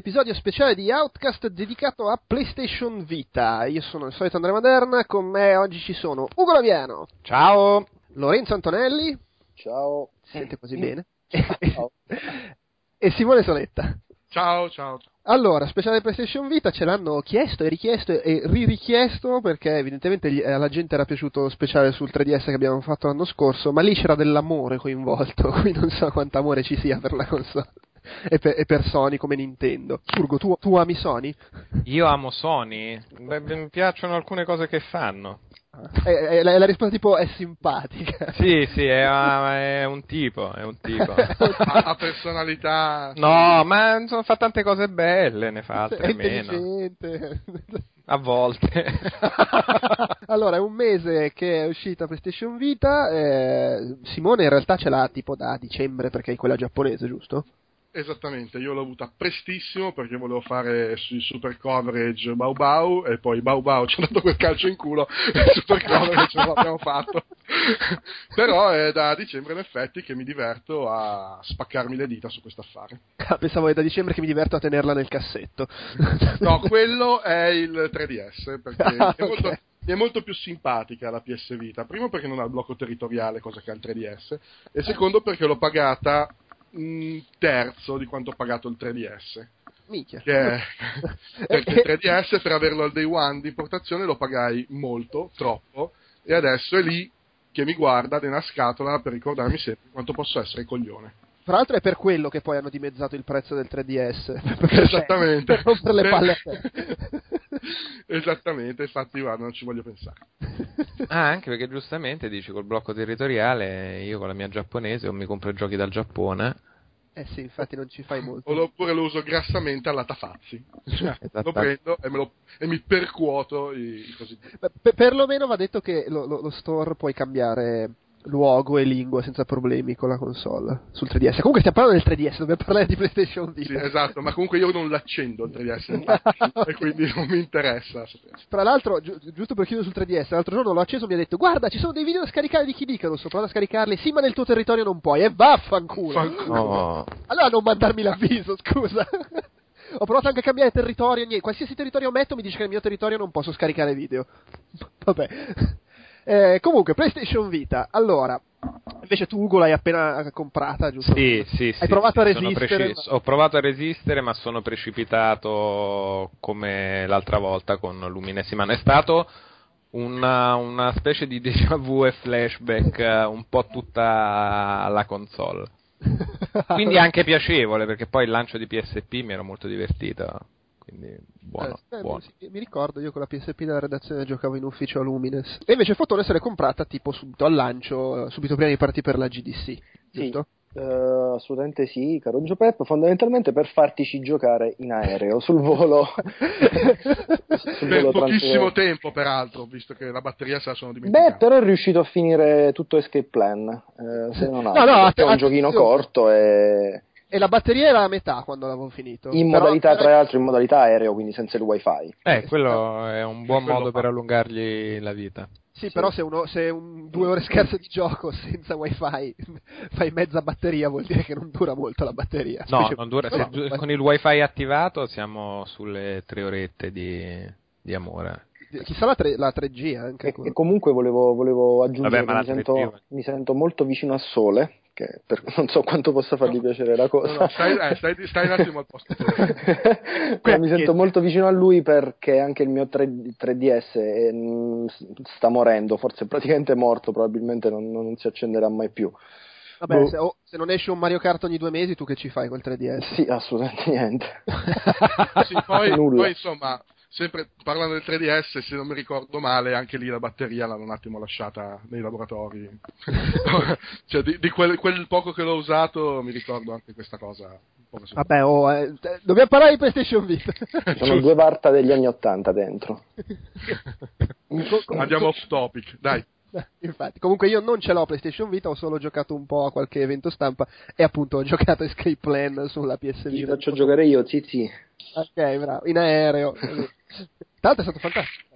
episodio speciale di Outcast dedicato a PlayStation Vita. Io sono il solito Andrea Maderna, con me oggi ci sono Ugo Laviano. Ciao! Lorenzo Antonelli. Ciao. Si sente così bene. Ciao. e Simone Soletta. Ciao, ciao. Allora, speciale PlayStation Vita ce l'hanno chiesto e richiesto e ririchiesto perché evidentemente gli- alla gente era piaciuto lo speciale sul 3DS che abbiamo fatto l'anno scorso, ma lì c'era dell'amore coinvolto, qui non so quanto amore ci sia per la console e per, e per Sony come Nintendo. Surgo, tu, tu ami Sony? Io amo Sony, Beh, mi piacciono alcune cose che fanno. Eh, eh, la, la risposta tipo è simpatica. Sì, sì, è, è un tipo, è un tipo. Ha, ha personalità. No, ma insomma, fa tante cose belle, ne fa è altre meno. intelligente. A volte. allora, è un mese che è uscita PlayStation Vita. eh, Simone in realtà ce l'ha tipo da dicembre perché è quella giapponese, giusto? Esattamente, io l'ho avuta prestissimo perché volevo fare sui super coverage Bau Bau e poi Bau Bau ci ha dato quel calcio in culo e il super coverage non l'abbiamo fatto. Però è da dicembre in effetti che mi diverto a spaccarmi le dita su questo affare. Ah, Pensavo è da dicembre che mi diverto a tenerla nel cassetto. No, quello è il 3DS perché Ah, è molto, mi è molto più simpatica la PS Vita. Primo perché non ha il blocco territoriale, cosa che ha il 3DS, e secondo perché l'ho pagata un terzo di quanto ho pagato il 3DS. Minchia. Che perché il 3DS per averlo al day one di importazione lo pagai molto, troppo, e adesso è lì che mi guarda nella scatola per ricordarmi sempre quanto posso essere coglione. Tra l'altro è per quello che poi hanno dimezzato il prezzo del 3DS. Per- Esattamente. Per rompere le palle a te. Esattamente, infatti guarda, non ci voglio pensare. Ah, anche perché giustamente dici col blocco territoriale, io con la mia giapponese o mi compro i giochi dal Giappone. Eh sì, infatti non ci fai molto. Oppure lo uso grassamente alla tafazzi. Cioè, lo prendo e, me lo- e mi percuoto i, i cosiddetti. Beh, per- perlomeno va detto che lo, lo- lo store puoi cambiare luogo e lingua senza problemi con la console sul 3DS. Comunque stiamo parlando del 3DS, dobbiamo parlare di PlayStation Sì, Vita. esatto, ma comunque io non l'accendo il 3DS infatti, e quindi non mi interessa. Tra l'altro, gi- giusto per chiudere sul 3DS, l'altro giorno l'ho acceso e mi ha detto guarda, ci sono dei video da scaricare di Kid Icarus, ho provato a scaricarli, sì ma nel tuo territorio non puoi, e vaffanculo. Fanculo. Oh. Allora non mandarmi l'avviso, scusa. Ho provato anche a cambiare territorio, niente, qualsiasi territorio metto mi dice che nel mio territorio non posso scaricare video. Vabbè. Eh, comunque, PlayStation Vita. Allora, invece tu Ugo l'hai appena comprata, giusto? Sì, sì, sì. Hai provato a sì, sono resistere? preci- Ho provato a resistere, ma sono precipitato come l'altra volta con Luminesimano. È stato una, una specie di déjà vu e flashback un po' tutta la console. Quindi anche piacevole, perché poi il lancio di PSP mi ero molto divertito. Quindi buono, Eh, buono. sì, mi ricordo, io con la PSP della redazione giocavo in ufficio a Lumines. E invece Fotone se l'è comprata tipo subito al lancio, subito prima di partire per la GDC, Sì, giusto? eh, assolutamente sì, caro Gio Pep, fondamentalmente per fartici giocare in aereo, sul volo. sul Per volo pochissimo trans- tempo, peraltro, visto che la batteria se la sono Beh, dimenticata. però è riuscito a finire tutto Escape Plan, eh, se non altro, No, no, perché è un att- giochino attenzione. corto e E la batteria era a metà quando l'avevo finito. in Però- modalità, tra l'altro, in modalità aereo, quindi senza il wifi. Eh, quello è un buon quello modo fa. per allungargli la vita. Sì, però se, uno, se un, due ore scarse di gioco senza wifi fai mezza batteria vuol dire che non dura molto la batteria. No, Specie- non dura, se- no, con il wifi attivato siamo sulle tre orette di, di amore. Chissà la, tre- la 3G anche. E, e comunque volevo, volevo aggiungere Vabbè, mi la sento, 3G mi sento molto vicino al sole, che per- non so quanto possa fargli piacere la No, cosa. no, stai, eh, stai, stai un attimo al posto. Però mi sento molto vicino a lui perché anche il mio 3, 3DS è- sta morendo, forse è praticamente morto, probabilmente non, non si accenderà mai più. Vabbè, Boh. se, oh, se non esce un Mario Kart ogni due mesi, tu che ci fai col 3DS? Sì, assolutamente niente. Sì, poi, poi, insomma, sempre parlando del 3DS, se non mi ricordo male, anche lì la batteria l'hanno un attimo lasciata nei laboratori. cioè, di, di quel, quel poco che l'ho usato, mi ricordo anche questa cosa Vabbè, oh, eh, dobbiamo parlare di PlayStation Vita. Sono due Varta degli anni Ottanta dentro. Andiamo off topic, dai. Infatti, comunque io non ce l'ho PlayStation Vita, ho solo giocato un po' a qualche evento stampa e appunto ho giocato Escape Plan sulla PS Vita. Ti faccio giocare io, Zizi. Ok, bravo, in aereo. L'altro è stato fantastico.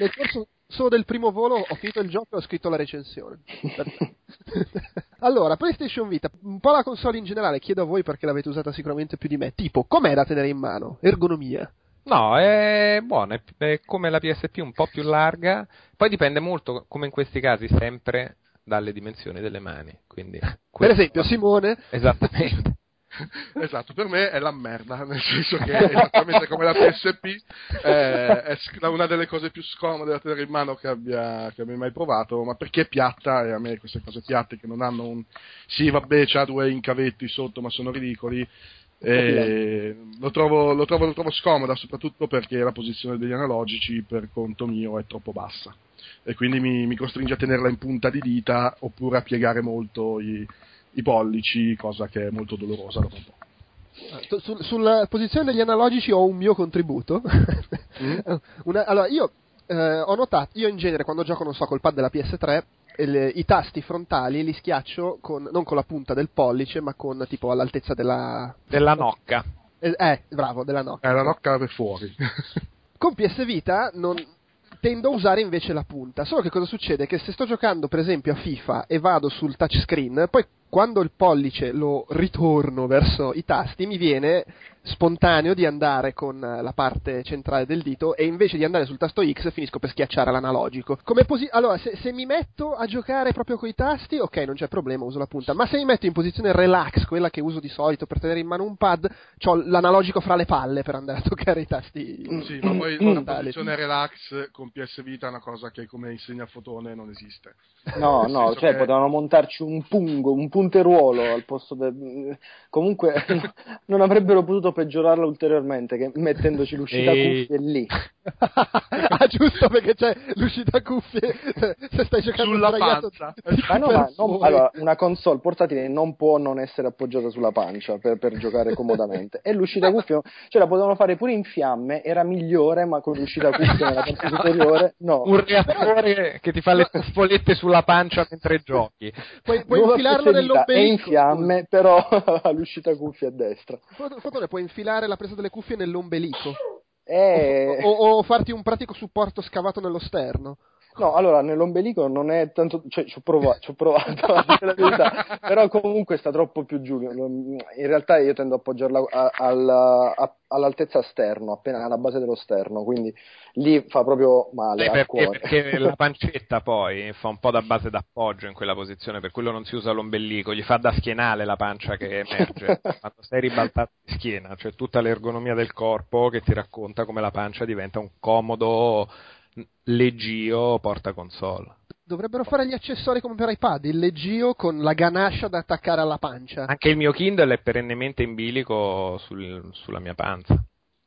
Nel corso solo del primo volo ho finito il gioco e ho scritto la recensione. allora, PlayStation Vita, un po' la console in generale, chiedo a voi perché l'avete usata sicuramente più di me. Tipo, com'è da tenere in mano? Ergonomia? No, è buona, è, è come la PSP un po' più larga, poi dipende molto, come in questi casi, sempre dalle dimensioni delle mani. Quindi, per esempio, Simone. Esattamente. esatto, per me è la merda, nel senso che è esattamente come la PSP, eh, è una delle cose più scomode da tenere in mano che abbia, che abbia mai provato, ma perché è piatta e a me queste cose piatte che non hanno un... Sì, vabbè, c'ha due incavetti sotto, ma sono ridicoli. Lo trovo, lo, trovo, lo trovo scomoda soprattutto perché la posizione degli analogici per conto mio è troppo bassa e quindi mi, mi costringe a tenerla in punta di dita oppure a piegare molto i, i pollici, cosa che è molto dolorosa dopo un po'. Ah, Sul, sulla posizione degli analogici ho un mio contributo. Mm. Una, allora, io eh, ho notato, io in genere quando gioco, non so, col pad della PS3, il, i tasti frontali li schiaccio con, non con la punta del pollice, ma con tipo all'altezza della... Della nocca. Eh, eh bravo, della nocca. Eh, la nocca per fuori. con PS Vita non, tendo a usare invece la punta. Solo che cosa succede? Che se sto giocando per esempio a FIFA e vado sul touchscreen, poi quando il pollice lo ritorno verso i tasti mi viene spontaneo di andare con la parte centrale del dito e invece di andare sul tasto X finisco per schiacciare l'analogico. Posi- allora, se, se, mi metto a giocare proprio con i tasti, ok, non c'è problema, uso la punta, ma se mi metto in posizione relax, quella che uso di solito per tenere in mano un pad, ho l'analogico fra le palle per andare a toccare i tasti. Sì, ma poi mm. la posizione relax con PS Vita è una cosa che come insegna Fotone non esiste. No, no, cioè che... potevano montarci un pungo, un punteruolo al posto del... Comunque non avrebbero potuto peggiorarla ulteriormente che mettendoci l'uscita e... cuffie lì. ah, giusto perché c'è l'uscita cuffie se stai giocando sulla pancia. Ma no, ma non, allora, una console portatile non può non essere appoggiata sulla pancia per, per giocare comodamente. E l'uscita cuffie, cioè la potevano fare pure in fiamme, era migliore, ma con l'uscita cuffie nella parte superiore, no. Un reattore che ti fa le puffolette sulla pancia mentre giochi. Puoi, puoi infilarlo nell'ombelico. È in fiamme, però l'uscita cuffie a destra. Fotone, puoi infilare la presa delle cuffie nell'ombelico. Eh... O, o, o, farti un pratico supporto scavato nello sterno. No, allora nell'ombelico non è tanto, cioè ci ho provato, ci ho provato la verità, però comunque sta troppo più giù. In realtà io tendo a appoggiarla a, a, a, all'altezza sterno, appena alla base dello sterno, quindi lì fa proprio male. Sì, perché, perché la pancetta poi fa un po' da base d'appoggio in quella posizione, per quello non si usa l'ombelico, gli fa da schienale la pancia che emerge quando sei ribaltato di schiena, cioè tutta l'ergonomia del corpo che ti racconta come la pancia diventa un comodo leggio porta console. Dovrebbero fare gli accessori come per iPad, il leggio con la ganascia da attaccare alla pancia. Anche il mio Kindle è perennemente in bilico sul, sulla mia panza.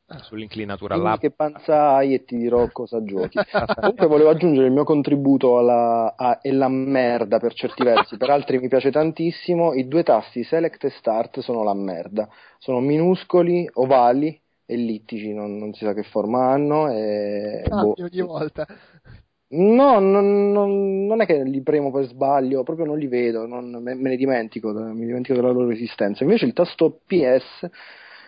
Ah. Sull'inclinatura là. Che panza hai e ti dirò cosa giochi. Comunque volevo aggiungere il mio contributo alla, a, è la merda per certi versi, per altri mi piace tantissimo. I due tasti Select e Start sono la merda. Sono minuscoli, ovali, ellittici, non, non, si sa che forma hanno. E, ah, boh. ogni volta. No, non, non, non, è che li premo per sbaglio, proprio non li vedo, non, me, me, ne dimentico, mi dimentico della loro esistenza. Invece il tasto PS,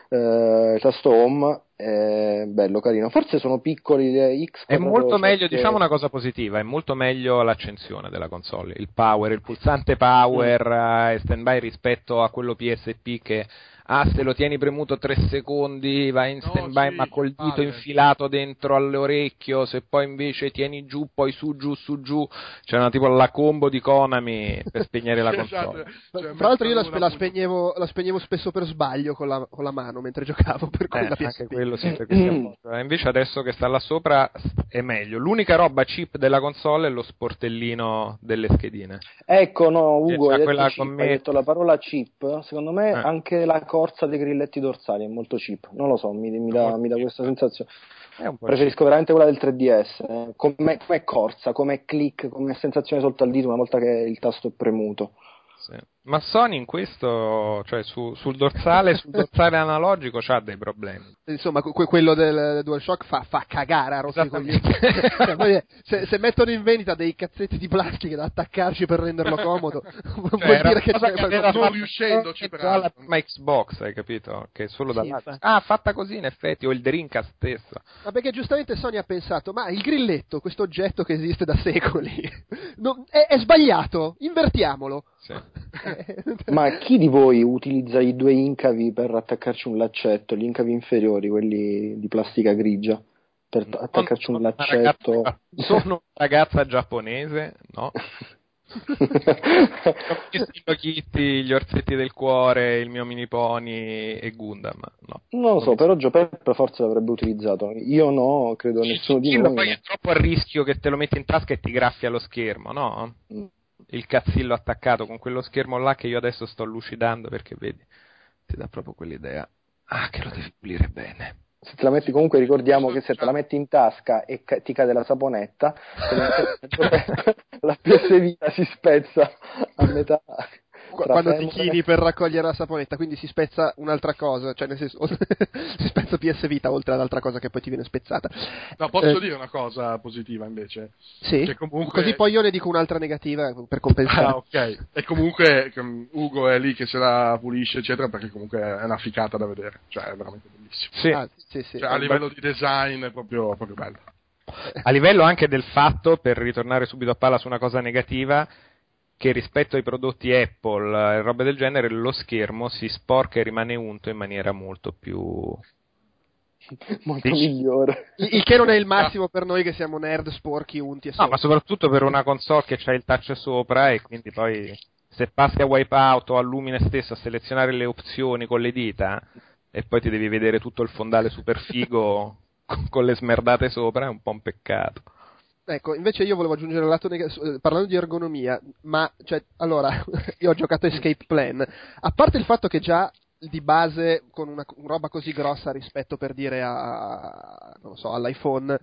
eh, il tasto Home, è bello, carino. Forse sono piccoli le X. È molto meglio, che... diciamo una cosa positiva, è molto meglio l'accensione della console, il power, il pulsante power mm. uh, stand by rispetto a quello PSP che ah se lo tieni premuto tre secondi vai in stand by no, sì, ma col dito vale. infilato dentro all'orecchio se poi invece tieni giù poi su giù su giù c'è una tipo la combo di Konami per spegnere la console esatto. cioè, tra l'altro io la, la, spegnevo, la, spegnevo, spesso per sbaglio con la, con la mano mentre giocavo per eh, anche quello sì mm. eh, invece adesso che sta là sopra è meglio l'unica roba cheap della console è lo sportellino delle schedine ecco no Ugo hai detto, cheap, hai detto la parola cheap secondo me eh. anche la corsa dei grilletti dorsali, è molto cheap, non lo so, mi, mi, dà, mi dà, questa sensazione. Preferisco cheap. veramente quella del 3DS, eh. come, come corsa, come click, come sensazione sotto al dito una volta che il tasto è premuto. Sì. Ma Sony in questo, cioè su- sul dorsale, sul dorsale analogico c'ha dei problemi. Insomma, que- quello del DualShock fa, fa cagare a rossi. Cioè, se, se mettono in vendita dei cazzetti di plastica da attaccarci per renderlo comodo, vuol Cioè, era dire che c'è che aveva non riuscendoci, peraltro. la prima Xbox, hai capito? Che è solo Sì, infatti. Ah, fatta così in effetti, o il Dreamcast stesso. Ma perché giustamente Sony ha pensato, ma il grilletto, questo oggetto che esiste da secoli, non- è, è sbagliato, invertiamolo. Sì. Ma chi di voi utilizza i due incavi per attaccarci un laccetto, gli incavi inferiori, quelli di plastica grigia, per t- attaccarci un una laccetto? ragazza- Sono una ragazza giapponese, no? Kitty, gli orsetti del cuore, il mio mini pony e Gundam, no. non lo so, però Pep forse l'avrebbe utilizzato. Io no, credo nessuno di noi. poi è troppo a rischio che te lo metti in tasca e ti graffia lo schermo, no? Il cazzillo attaccato con quello schermo là che io adesso sto lucidando perché vedi, ti dà proprio quell'idea. Ah, che lo devi pulire bene. Se te la metti comunque ricordiamo che se te la metti in tasca e ca- ti cade la saponetta, la PS Vita si spezza a metà. Quando ti chini per raccogliere la saponetta, quindi si spezza un'altra cosa, cioè nel senso si spezza PS Vita oltre ad altra cosa che poi ti viene spezzata. No, posso Eh, dire una cosa positiva invece. Sì, comunque- così poi io ne dico un'altra negativa per compensare. Ah, ok. E comunque um, Ugo è lì che se la pulisce, eccetera, perché comunque è una ficata da vedere. Cioè, è veramente bellissimo. Sì, Ah, sì, sì. Cioè, a livello di design è proprio, proprio bello. a livello anche del fatto, per ritornare subito a palla su una cosa negativa, che rispetto ai prodotti Apple e robe del genere, lo schermo si sporca e rimane unto in maniera molto più... molto migliore. Il che non è il massimo per noi che siamo nerd, sporchi, unti e No, soli. ma soprattutto per una console che c'ha il touch sopra e quindi poi se passi a Wipeout o a Lumine stesso a selezionare le opzioni con le dita e poi ti devi vedere tutto il fondale super figo con le smerdate sopra, è un po' un peccato. Ecco, invece io volevo aggiungere il lato negativo, parlando di ergonomia, ma, cioè, allora, io ho giocato Escape Plan, a parte il fatto che già di base, con una, roba così grossa rispetto per dire a, non so, all'iPhone,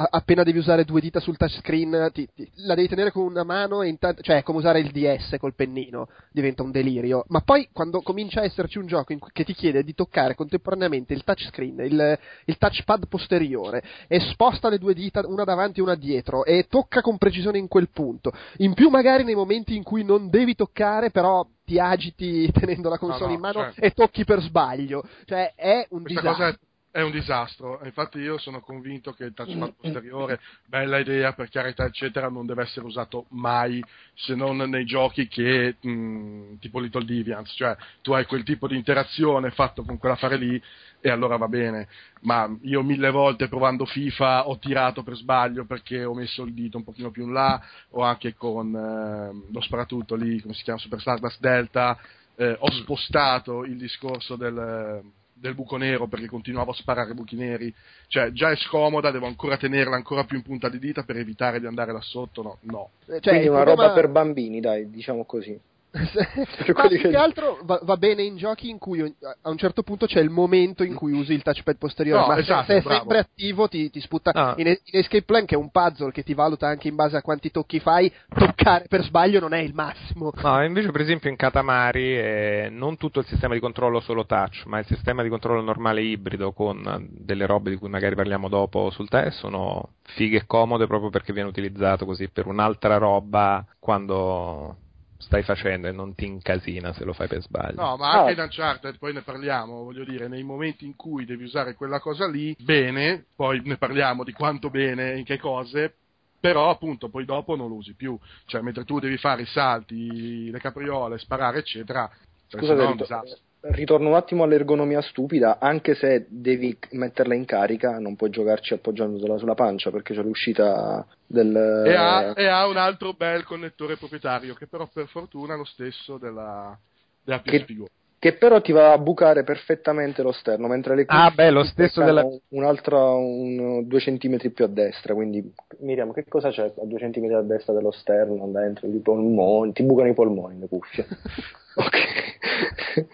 a- appena devi usare due dita sul touchscreen, ti- ti- la devi tenere con una mano, e intanto, cioè è come usare il DS col pennino, diventa un delirio. Ma poi quando comincia a esserci un gioco in cui- che ti chiede di toccare contemporaneamente il touchscreen, il, il touchpad posteriore, e sposta le due dita, una davanti e una dietro, e tocca con precisione in quel punto, in più magari nei momenti in cui non devi toccare, però ti agiti tenendo la console no, in mano certo. e tocchi per sbaglio. Cioè è un Questa disastro. È, un disastro. Infatti, io sono convinto che il touchpad posteriore, bella idea per chiarità, eccetera, non deve essere usato mai se non nei giochi che mh, tipo Little Deviants, cioè tu hai quel tipo di interazione fatto con quell'affare lì e allora va bene. Ma io mille volte provando FIFA ho tirato per sbaglio perché ho messo il dito un pochino più in là, o anche con ehm, lo sparatutto lì, come si chiama, Super Stardust Delta, eh, ho spostato il discorso del, del buco nero perché continuavo a sparare buchi neri, cioè già è scomoda, devo ancora tenerla ancora più in punta di dita per evitare di andare là sotto, no, no. Cioè, Quindi una problema- roba per bambini, dai, diciamo così. Ma più che- altro va, va bene in giochi in cui a un certo punto c'è il momento in cui usi il touchpad posteriore, No, ma se- esatto, se, è bravo. sempre attivo ti, ti sputta. Ah. In, in Escape Plan, che è un puzzle che ti valuta anche in base a quanti tocchi fai, toccare per sbaglio non è il massimo. No, invece per esempio in Katamari eh, non tutto il sistema di controllo solo touch, ma il sistema di controllo normale ibrido con eh, delle robe di cui magari parliamo dopo sul test sono fighe e comode proprio perché viene utilizzato così per un'altra roba quando stai facendo e non ti incasina se lo fai per sbaglio. No, ma anche in Uncharted, poi ne parliamo, voglio dire, nei momenti in cui devi usare quella cosa lì, bene, poi ne parliamo di quanto bene, in che cose, però appunto poi dopo non lo usi più, cioè mentre tu devi fare i salti, le capriole, sparare, eccetera, cioè, Scusate, se no è un rito- disastro. Ritorno un attimo all'ergonomia stupida, anche se devi metterla in carica, non puoi giocarci appoggiandola sulla pancia perché c'è l'uscita del... E ha, e ha un altro bel connettore proprietario, che però per fortuna è lo stesso della, della Che- PSP Go. che però ti va a bucare perfettamente lo sterno, mentre le Ah, cuffie beh, lo stesso della- un altro un, due centimetri più a destra, quindi Miriam, che cosa c'è a due centimetri a destra dello sterno, dentro i polmoni, ti bucano i polmoni le cuffie. ok.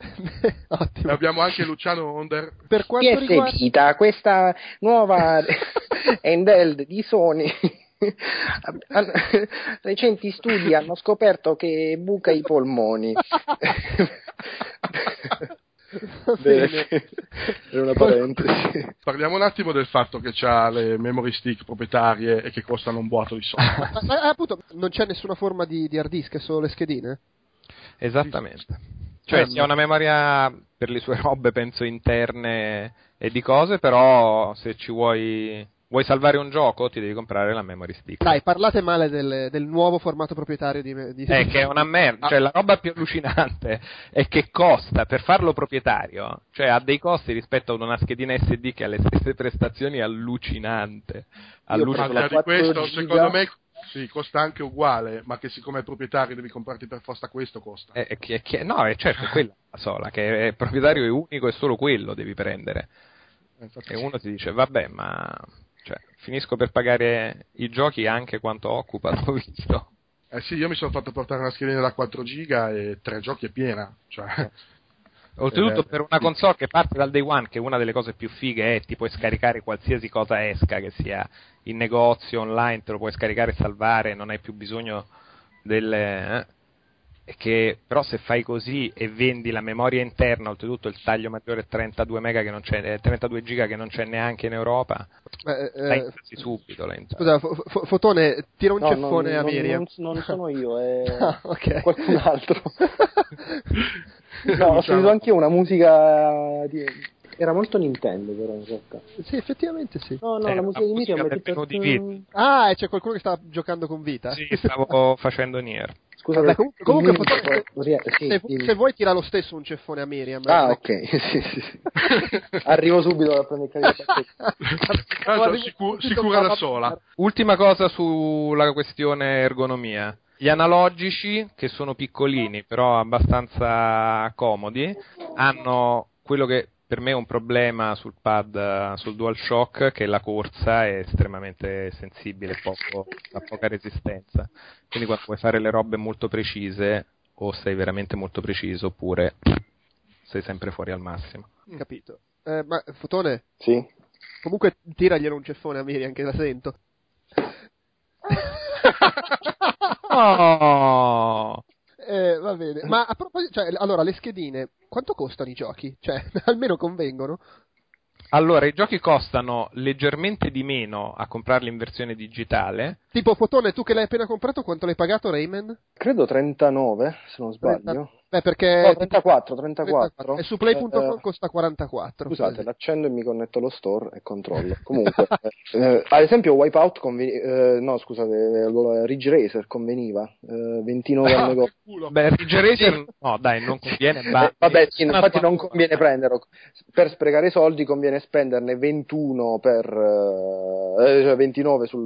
Ottimo. Abbiamo anche Luciano Onder, Per quanto PS riguarda. Vita, questa nuova handheld di Sony. Recenti studi hanno scoperto che buca i polmoni. Bene. Era una parentesi. Parliamo un attimo del fatto che c'ha le memory stick proprietarie e che costano un boato di soldi. Ma, ma, appunto, non c'è nessuna forma di, di hard disk, è solo le schedine? Esattamente. Cioè, si ha una memoria per le sue robe, penso, interne e di cose, però se ci vuoi, vuoi salvare un gioco, ti devi comprare la memory stick. Dai, parlate male del, del nuovo formato proprietario di... di... Eh, che è una merda, cioè la roba più allucinante è che costa per farlo proprietario, cioè ha dei costi rispetto ad una schedina SD che ha le stesse prestazioni allucinante. Allucinante. di 4 questo, giga. secondo me, sì, costa anche uguale, ma che siccome è proprietario devi comprarti per forza questo, costa. Eh, che- che- no, è certo, è quella la sola, che è proprietario è unico e solo quello devi prendere. Eh, infatti E sì. uno ti dice, vabbè, ma cioè, finisco per pagare i giochi anche quanto occupa, l'ho visto. Eh sì, io mi sono fatto portare una schedina da 4 giga e tre giochi è piena. Cioè, Oltretutto Eh, per una sì. console che parte dal day one, che una delle cose più fighe è ti puoi scaricare qualsiasi cosa esca, che sia in negozio, online, te lo puoi scaricare e salvare, non hai più bisogno delle... eh, che però se fai così e vendi la memoria interna, oltretutto il taglio maggiore è 32 mega che non c'è, eh, 32 giga che non c'è neanche in Europa, Eh, eh, subito. Scusa, Fo- Fo- Fotone, tira un No, ceffone non, a Miriam. non- non sono io, è Ah, ok. qualcun altro. no, ho Diciamo- sentito anch'io una musica di... Era molto Nintendo però in realtà. sì, effettivamente sì. No, no, Eh, la musica di Miriam è menù di Ah, e c'è qualcuno che sta giocando con vita? Sì, stavo facendo Nier. Scusa, Vabbè, comunque, comunque Fotone, rie- se, sì, se- dimmi. se vuoi tira lo stesso un ceffone a Miriam. Ah, eh, ok, sì, sì, sì. Arrivo subito a prendere il carico. Sicura da sola. Ultima cosa sulla questione ergonomia. Gli analogici, che sono piccolini però abbastanza comodi, hanno quello che per me è un problema sul pad, sul DualShock, che la corsa è estremamente sensibile, poco, ha poca resistenza. Quindi quando vuoi fare le robe molto precise, o sei veramente molto preciso, oppure sei sempre fuori al massimo. Capito. Eh, ma Fotone, Sì. comunque tiraglielo un ceffone a Miriam che la sento. Oh! Eh, va bene. Ma a proposito, cioè, allora, le schedine, quanto costano i giochi? Cioè, almeno convengono? Allora, i giochi costano leggermente di meno a comprarli in versione digitale. Tipo, Fotone, tu che l'hai appena comprato, quanto l'hai pagato, Rayman? Credo 39, se non sbaglio. Beh, perché... No, 34, 34. E su play.com Eh, costa 44. Scusate, quasi. l'accendo e mi connetto allo store e controllo. Comunque, eh, ad esempio Wipeout conveni- eh, no, scusate, eh, Ridge Racer conveniva, eh, 29 al negozio. Beh, Ridge Racer, no, dai, non conviene. ma- Eh, vabbè, sì, infatti non conviene prenderlo. Per sprecare i soldi conviene spenderne 21 per eh, cioè 29 sul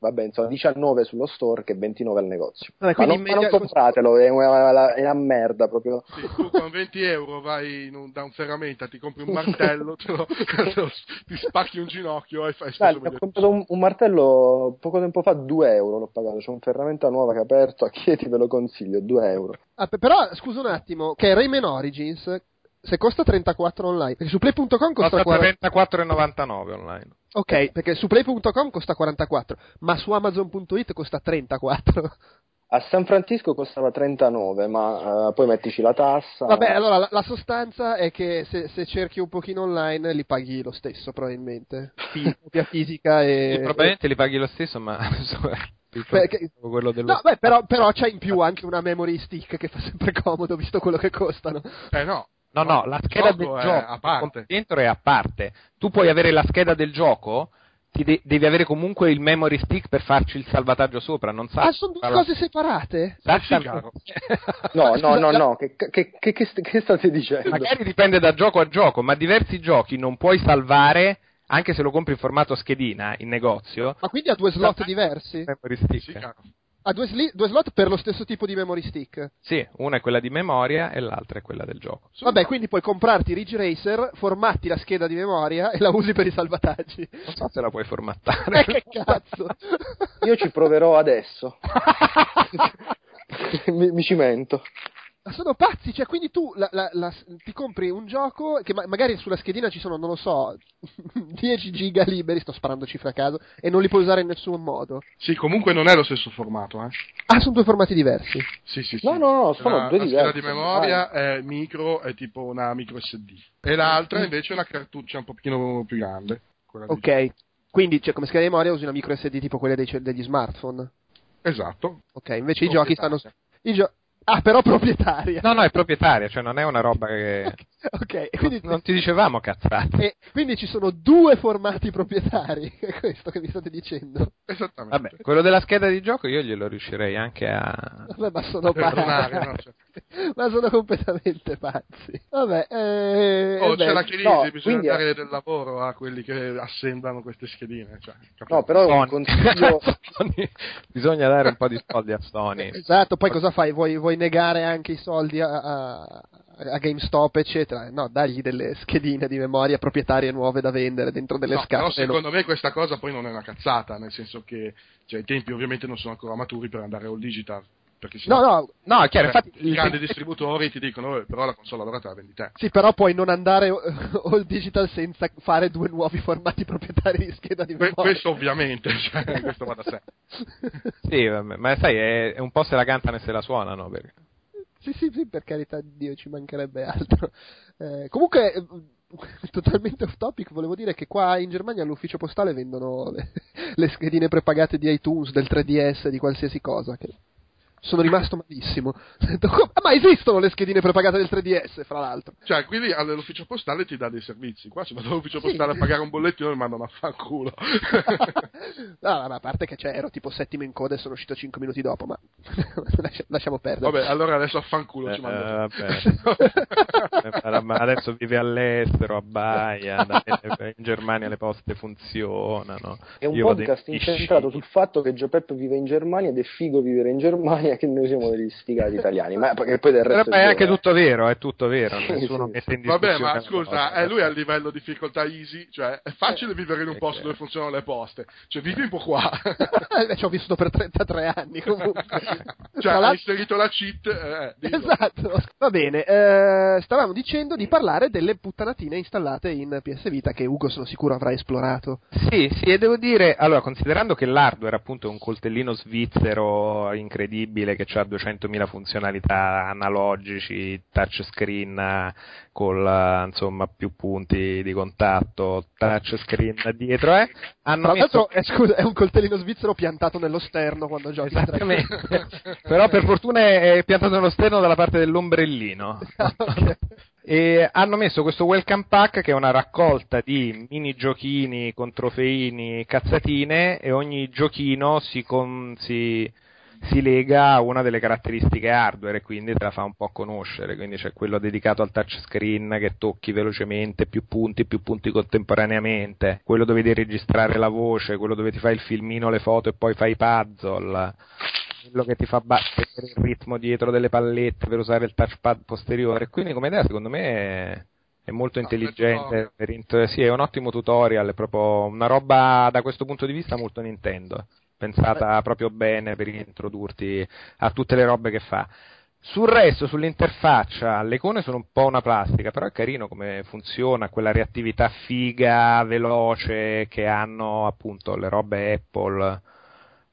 vabbè, insomma, 19 sullo store che 29 al negozio. Vabbè, ma, non, in ma non media- compratelo, è una, è una merda proprio. Sì, tu con 20 euro vai in un- da un ferramenta, ti compri un martello, te lo- te lo- ti spacchi un ginocchio e fai Dai, speso ho comprato un, un martello poco tempo fa, 2 euro l'ho pagato, c'è un ferramenta nuova che è aperto, a Chieti ve lo consiglio, 2 euro. Ah, pe- però, scusa un attimo, che Rayman Origins, se costa 34 online, perché su play.com costa Costa 40... 34,99 online. Ok, perché su play.com costa 44, ma su amazon.it costa 34. A San Francisco costava 39, ma eh, poi mettici la tassa. Vabbè, allora la, la sostanza è che se, se cerchi un pochino online li paghi lo stesso, probabilmente. Fi- Copia fisica e... Sì, probabilmente li paghi lo stesso, ma Perché- quello dello No, beh, però, però c'è in più anche una memory stick che fa sempre comodo, visto quello che costano. Eh no. No, no, la scheda del gioco è gioco a parte. compri dentro è a parte. Tu puoi avere la scheda del gioco, ti de- devi avere comunque il memory stick per farci il salvataggio sopra, non sa. Ah, sono due cose separate? Esattamente. No, no, no, no, che, che- che- che st- che state dicendo? Magari dipende da gioco a gioco, ma diversi giochi non puoi salvare, anche se lo compri in formato schedina in negozio. Ma quindi ha due slot diversi? Memory stick. Sì, caro. Ha due, sli- due slot per lo stesso tipo di memory stick? Sì, una è quella di memoria e l'altra è quella del gioco. Vabbè, quindi puoi comprarti Ridge Racer, formatti la scheda di memoria e la usi per i salvataggi. Non so se la puoi formattare. Eh, che cazzo! Io ci proverò adesso. mi, mi cimento. Ma sono pazzi, cioè quindi tu la- la- la- ti compri un gioco che ma- magari sulla schedina ci sono, non lo so, 10 giga liberi, sto sparando cifre a caso, e non li puoi usare in nessun modo. Sì, comunque non è lo stesso formato, eh. Ah, sono due formati diversi. Sì, sì, sì. No, no, no, sono la, due la scheda diversi. di memoria è micro, è tipo una micro SD. E l'altra invece è una cartuccia un pochino più grande. quella di- Ok. Quindi, cioè, come scheda di memoria usi una micro SD tipo quelle dei degli smartphone. Esatto. Ok, invece i giochi stanno... Proprietaria. I gio- ah, però proprietaria. No, no, è proprietaria, cioè non è una roba che... ok, quindi... Non ti dicevamo cazzate. quindi ci sono due formati proprietari, è questo che mi state dicendo. Esattamente. Vabbè, quello della scheda di gioco io glielo riuscirei anche a... Vabbè, ma sono pazzi. no? Cioè- ma sono completamente pazzi. Vabbè, eh, Oh, eh, c'è beh, la crisi, no, bisogna dare del lavoro a quelli che assemblano queste schedine. Cioè, capito? No, però un Sony. consiglio... Sony. Bisogna dare un po' di soldi a Sony. Esatto, poi cosa fai? Vuoi, vuoi negare anche i soldi a, a- a GameStop, eccetera? No, dagli delle schedine di memoria proprietarie nuove da vendere dentro delle No, però scatole. secondo me questa cosa poi non è una cazzata, nel senso che cioè, i tempi ovviamente non sono ancora maturi per andare all digital. Perché No, no, No, è chiaro, cioè, infatti... i il- grandi distributori ti dicono, "Eh, però la console allora te la vendi te. sì, però puoi non andare eh, all digital senza fare due nuovi formati proprietari di scheda di Que- memoria. questo ovviamente, cioè, questo va da sé. Sì, vabbè, ma sai, è, è un po' se la cantano e se la suonano. Perché... Sì, sì, sì, per carità di Dio, ci mancherebbe altro. Eh, comunque, eh, totalmente off topic, volevo dire che qua in Germania all'ufficio postale vendono le, le schedine prepagate di iTunes, del 3DS, di qualsiasi cosa. Che sono rimasto malissimo. "Come- Ma esistono le schedine prepagate del 3DS, fra l'altro. Cioè, quindi all'ufficio postale ti dà dei servizi. Qua se vado all'ufficio Sì. postale a pagare un bollettino mi mandano a fanculo. No, no, ma a parte che cioè, ero tipo settimo in coda e sono uscito 5 minuti dopo, ma lascia- lasciamo perdere. Vabbè, allora adesso a fanculo ci Eh, mando. vabbè. ma adesso vive all'estero, a Baia, in Germania le poste funzionano. È un Io podcast incentrato sul fatto che Giuseppe vive in Germania ed è figo vivere in Germania che noi siamo degli sfigati italiani. Ma perché poi del resto è anche eh. tutto vero, è tutto vero, Sì, nessuno sì. mette in discussione. Vabbè, ma scusa, eh, lui è a livello difficoltà easy, cioè è facile vivere in un eh, posto eh. dove funzionano le poste. Cioè, vivi un po' qua. Eh, ci ho vissuto per 33 anni comunque. cioè, Tra hai inserito la cheat, eh. Esatto, va bene. eh, stavamo dicendo di parlare delle puttanatine installate in PS Vita che Ugo sono sicuro avrà esplorato. Sì, sì, e devo dire, allora, considerando che l'hardware appunto è un coltellino svizzero incredibile che ha 200.000 funzionalità analogici, touchscreen eh, insomma più punti di contatto, touchscreen dietro, eh, hanno Tra l'altro, messo eh, scusa, è un coltellino svizzero piantato nello sterno quando giochi. Esattamente. Però per fortuna è piantato nello sterno dalla parte dell'ombrellino. Ah, ok. E hanno messo questo welcome pack che è una raccolta di mini giochini con trofeini, cazzatine e ogni giochino si, con- si, si lega a una delle caratteristiche hardware e quindi te la fa un po' conoscere. Quindi c'è quello dedicato al touchscreen che tocchi velocemente, più punti, più punti contemporaneamente, quello dove devi registrare la voce, quello dove ti fai il filmino, le foto e poi fai i puzzle quello che ti fa battere il ritmo dietro delle pallette per usare il touchpad posteriore. Quindi, come idea, secondo me è, è molto intelligente. per sì, è un ottimo tutorial, è proprio una roba da questo punto di vista molto Nintendo. Pensata proprio bene per introdurti a tutte le robe che fa. Sul resto, sull'interfaccia, le icone sono un po' una plastica, però è carino come funziona, quella reattività figa, veloce che hanno appunto le robe Apple.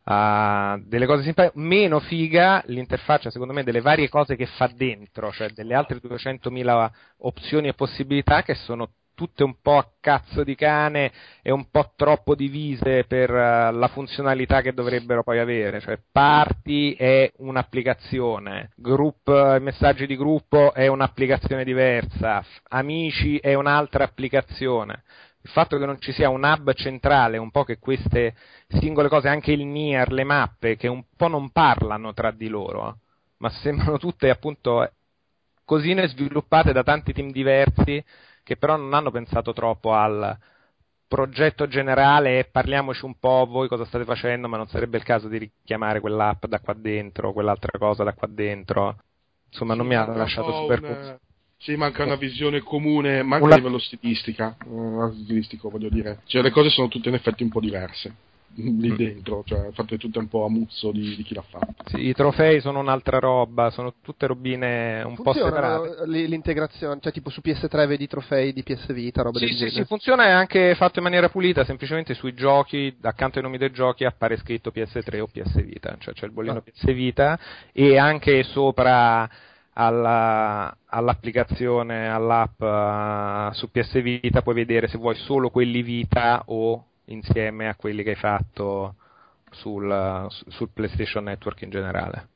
ha delle cose simpatiche, meno figa l'interfaccia secondo me delle varie cose che fa dentro, cioè delle altre 200.000 opzioni e possibilità che sono tutte un po' a cazzo di cane e un po' troppo divise per eh, la funzionalità che dovrebbero poi avere, cioè party è un'applicazione, group, eh, messaggi di gruppo è un'applicazione diversa, amici è un'altra applicazione. Il fatto che non ci sia un hub centrale, un po' che queste singole cose, anche il NIR, le mappe, che un po' non parlano tra di loro, ma sembrano tutte appunto cosine sviluppate da tanti team diversi che però non hanno pensato troppo al progetto generale e parliamoci un po' voi cosa state facendo, ma non sarebbe il caso di richiamare quell'app da qua dentro, quell'altra cosa da qua dentro. Insomma, non Sì, mi ha manca un lasciato super un- Sì, manca una visione comune, manca Una- a livello stilistica, eh, stilistico voglio dire. Cioè le cose sono tutte in effetti un po' diverse. Lì dentro, cioè fate tutte un po' a muzzo di, di chi l'ha fatto. Sì, I trofei sono un'altra roba, sono tutte robine un po' Funziona separate. l- l'integrazione, cioè tipo su PS3 vedi i trofei di PS Vita, roba Sì, del sì, genere. sì, funziona è anche fatto in maniera pulita, semplicemente sui giochi, accanto ai nomi dei giochi appare scritto PS3 o PS Vita, cioè c'è il bollino Ah. PS Vita e anche sopra alla- all'applicazione, all'app eh, su PS Vita puoi vedere se vuoi solo quelli Vita o insieme a quelli che hai fatto sul, sul PlayStation Network in generale.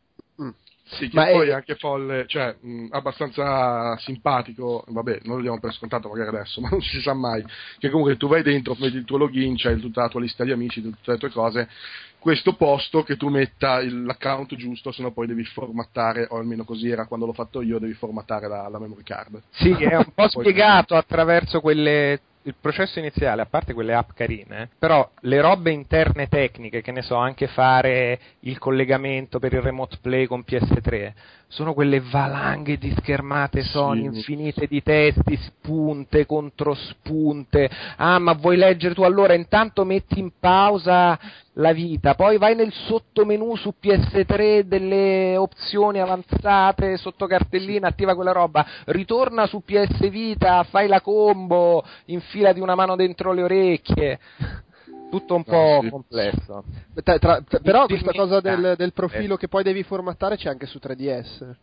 Mm. Sì, che Ma poi è- anche folle, cioè mh, abbastanza simpatico, vabbè, non lo diamo per scontato magari adesso, ma non si sa mai, che comunque tu vai dentro, metti il tuo login, c'hai tutta la tua lista di amici, tutte le tue cose, questo posto che tu metta il- l'account giusto, se no poi devi formattare, o almeno così era quando l'ho fatto io, devi formattare la, la memory card. Sì, è un po' spiegato attraverso quelle. Il processo iniziale, a parte quelle app carine, però le robe interne tecniche, che ne so, anche fare il collegamento per il remote play con PS3, sono quelle valanghe di schermate Sony, Sì. infinite di testi, spunte contro spunte. Ah, ma vuoi leggere tu allora? Intanto metti in pausa la vita, poi vai nel sottomenu su PS3 delle opzioni avanzate sotto cartellina, attiva quella roba, ritorna su PS Vita, fai la combo, infilati una mano dentro le orecchie. Tutto un po' complesso. Tra- tra- tra- però questa cosa del, del profilo eh. che poi devi formattare c'è anche su 3DS.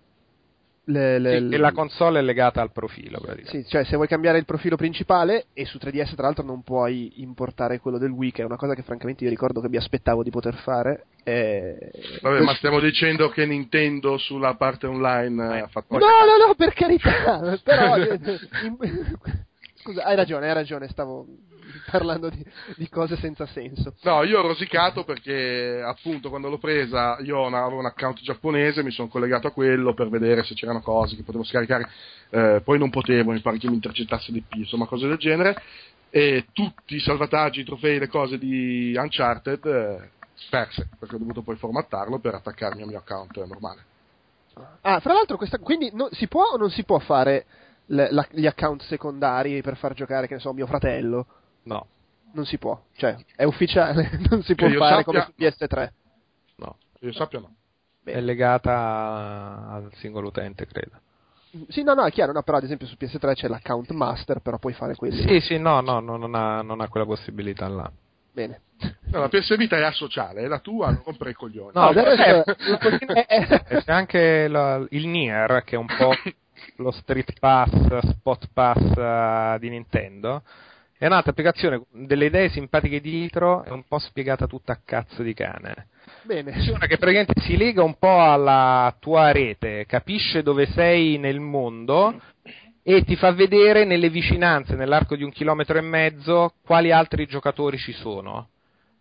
Le- le- Sì, le- e la console è legata al profilo. Sì, cioè se vuoi cambiare il profilo principale e su 3DS tra l'altro non puoi importare quello del Wii, che è una cosa che francamente io ricordo che mi aspettavo di poter fare. E... Vabbè, ma stiamo dicendo che Nintendo sulla parte online eh, ha fatto... No, no, no, per carità, però... Scusa, hai ragione, hai ragione, stavo parlando di, di cose senza senso. No, io ho rosicato perché appunto quando l'ho presa io avevo un account giapponese, mi sono collegato a quello per vedere se c'erano cose che potevo scaricare, eh, poi non potevo, mi pare che mi intercettasse di più, insomma cose del genere, e tutti i salvataggi, i trofei, le cose di Uncharted eh, perse, perché ho dovuto poi formattarlo per attaccarmi al mio account normale. Ah, fra l'altro, questa, quindi no- si può o non si può fare le- la- gli account secondari per far giocare, che ne so, mio fratello? No, Non si può, cioè è ufficiale, non si può Che fare sappia- come su PS3. no. Io sappia no. È legata al singolo utente, credo. Sì, no, no, è chiaro, no, però ad esempio su PS3 c'è l'account master, però puoi fare quelli. Sì, sì, no, no, no, non, ha, non ha quella possibilità là. Bene. No, la PS Vita è asociale, è la tua, non rompere i coglioni. No, del eh, eh, c'è anche la- il Nier, che è un po' lo Street Pass, Spot Pass eh, di Nintendo. È un'altra applicazione delle idee simpatiche dietro, è un po' spiegata tutta a cazzo di cane. Bene. Funziona che praticamente si lega un po' alla tua rete, capisce dove sei nel mondo e ti fa vedere nelle vicinanze, nell'arco di un chilometro e mezzo, quali altri giocatori ci sono.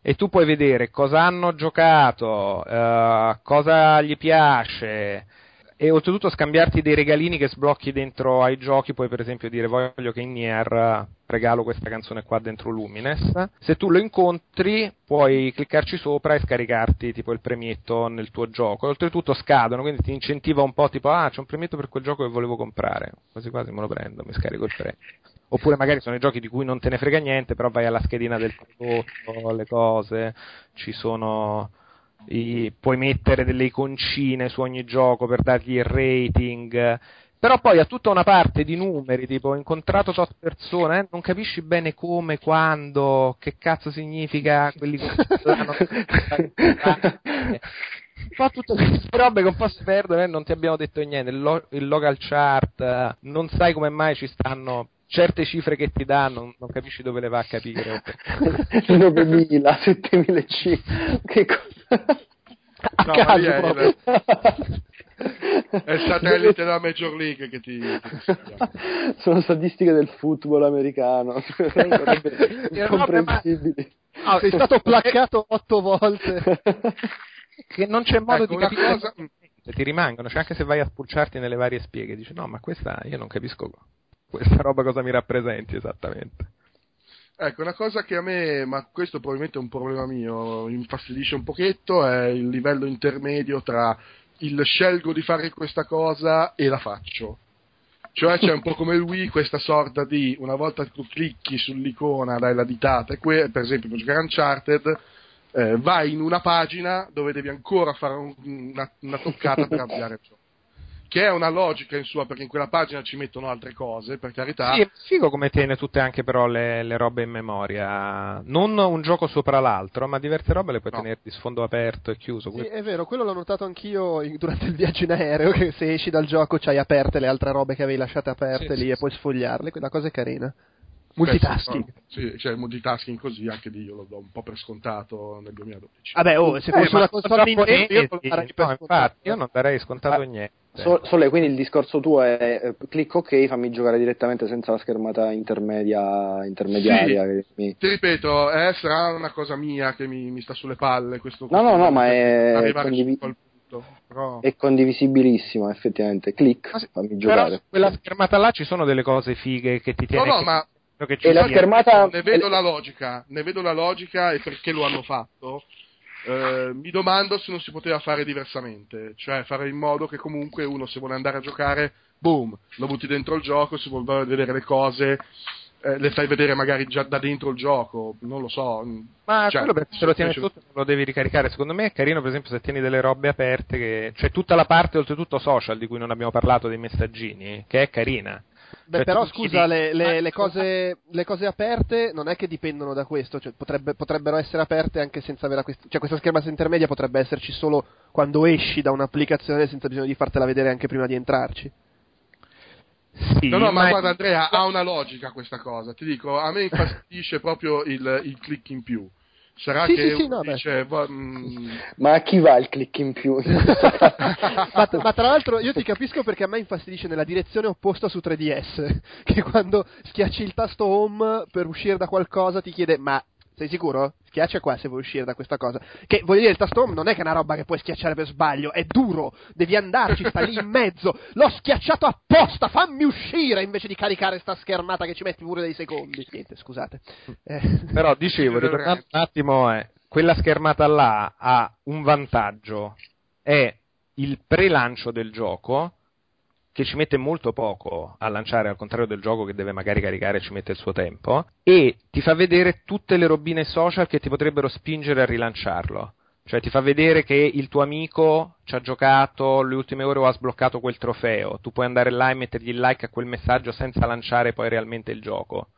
E tu puoi vedere cosa hanno giocato, eh, cosa gli piace, e oltretutto scambiarti dei regalini che sblocchi dentro ai giochi, puoi per esempio dire voglio che in Nier regalo questa canzone qua dentro Lumines. Se tu lo incontri puoi cliccarci sopra e scaricarti tipo il premietto nel tuo gioco. Oltretutto scadono, quindi ti incentiva un po' tipo ah c'è un premietto per quel gioco che volevo comprare. Quasi quasi me lo prendo, mi scarico il premio. Oppure magari sono i giochi di cui non te ne frega niente, però vai alla schedina del prodotto, le cose, ci sono i- puoi mettere delle iconcine su ogni gioco per dargli il rating. Però poi ha tutta una parte di numeri, tipo ho incontrato tot persone, eh, non capisci bene come, quando, che cazzo significa quelli che l'hanno fa tutte queste robe che un po' si perdono e non ti abbiamo detto niente. Il, lo- il local chart, eh, non sai come mai ci stanno certe cifre che ti danno, non capisci dove le va a capire. 9000, 7005, che cosa? A No, caso è proprio. il- È il satellite della Major League che ti... Sono statistiche del football americano, incomprensibili. Ah, sei stato placcato otto volte. che non c'è modo Ecco, di capire cosa- ti rimangono, cioè anche se vai a spulciarti nelle varie spieghe, dici no, ma questa io non capisco questa roba cosa mi rappresenti esattamente. Ecco, una cosa che a me, ma questo probabilmente è un problema mio, infastidisce un pochetto è il livello intermedio tra il scelgo di fare questa cosa e la faccio. Cioè c'è un po' come il Wii questa sorta di una volta che tu clicchi sull'icona, dai la ditata, e que- per esempio per giocare Uncharted, eh, vai in una pagina dove devi ancora fare un- una, una toccata per avviare gioco. Che è una logica in sua, perché in quella pagina ci mettono altre cose, per carità. Sì, è figo come tiene tutte anche però le, le robe in memoria. Non un gioco sopra l'altro, ma diverse robe le puoi No. tenere di sfondo aperto e chiuso. Sì, è vero, quello l'ho notato anch'io durante il viaggio in aereo, che se esci dal gioco c'hai aperte le altre robe che avevi lasciate aperte Sì, lì sì, e sì. puoi sfogliarle, quella cosa è carina. Multitasking. Sì, cioè il multitasking così, anche lì io lo do un po' per scontato nel 2012. Vabbè, oh, se Eh, fosse una console Nintendo io per no, infatti, io non darei scontato Ah, niente. So- Sole, quindi il discorso tuo è eh, clicco ok, fammi giocare direttamente senza la schermata intermedia, intermediaria. che mi- Ti ripeto, eh, sarà una cosa mia che mi, mi sta sulle palle questo No, no, no, ma è punto. Però... È condivisibilissimo, effettivamente. Click, Ma sì, fammi Però giocare. quella schermata là ci sono delle cose fighe che ti No, tiene no, che- ma che ci E la schermata... ne vedo la logica, ne vedo la logica e perché lo hanno fatto. Eh, mi domando se non si poteva fare diversamente, cioè fare in modo che comunque uno se vuole andare a giocare, boom, lo butti dentro il gioco, se vuole vedere le cose, eh, le fai vedere magari già da dentro il gioco, non lo so. Ma Cioè, quello perché se lo tieni cioè, tutto lo devi ricaricare. Secondo me è carino, per esempio, se tieni delle robe aperte, che... c'è tutta la parte oltretutto social di cui non abbiamo parlato dei messaggini, che è carina. Beh, Cioè, però scusa, le, le- le cose, le cose aperte non è che dipendono da questo, cioè, potrebbe- potrebbero essere aperte anche senza avere quest- cioè questa schermata intermedia potrebbe esserci solo quando esci da un'applicazione senza bisogno di fartela vedere anche prima di entrarci. Sì, No, no, ma è- guarda Andrea, ha una logica questa cosa. Ti dico, a me infastidisce proprio il, il click in più. Sarà Sì, che sì, sì, no, dice, "Va- mm, Ma a chi va il click in più? ma, ma tra l'altro io ti capisco perché a me infastidisce nella direzione opposta su 3DS, che quando schiacci il tasto home per uscire da qualcosa ti chiede ma sei sicuro? Schiaccia qua se vuoi uscire da questa cosa. Che voglio dire, il tasto non è che è una roba che puoi schiacciare per sbaglio, è duro, devi andarci, sta lì in mezzo. L'ho schiacciato apposta, fammi uscire invece di caricare sta schermata che ci metti pure dei secondi. Niente, scusate. Eh, Però dicevo, ritornando un attimo, eh, quella schermata là ha un vantaggio, è il pre-lancio del gioco, che ci mette molto poco a lanciare, al contrario del gioco che deve magari caricare e ci mette il suo tempo, e ti fa vedere tutte le robine social che ti potrebbero spingere a rilanciarlo. Cioè ti fa vedere che il tuo amico ci ha giocato le ultime ore o ha sbloccato quel trofeo. Tu puoi andare là e mettergli il like a quel messaggio senza lanciare poi realmente il gioco.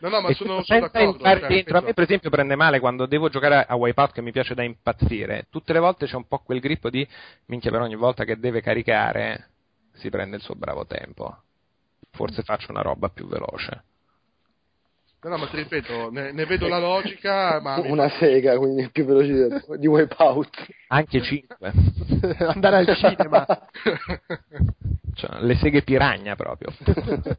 No, no, ma sono, sono d'accordo. cioè, dentro. A me, per esempio, prende male quando devo giocare a Wipeout che mi piace da impazzire. Tutte le volte c'è un po' quel grippo di minchia, però ogni volta che deve caricare si prende il suo bravo tempo. Forse faccio una roba più veloce. No, no, ma ti ripeto, ne, ne vedo la logica, ma mi Una sega, quindi più veloce di, di Wipeout. Anche 5. andare al cinema. Cioè, le seghe piragna proprio.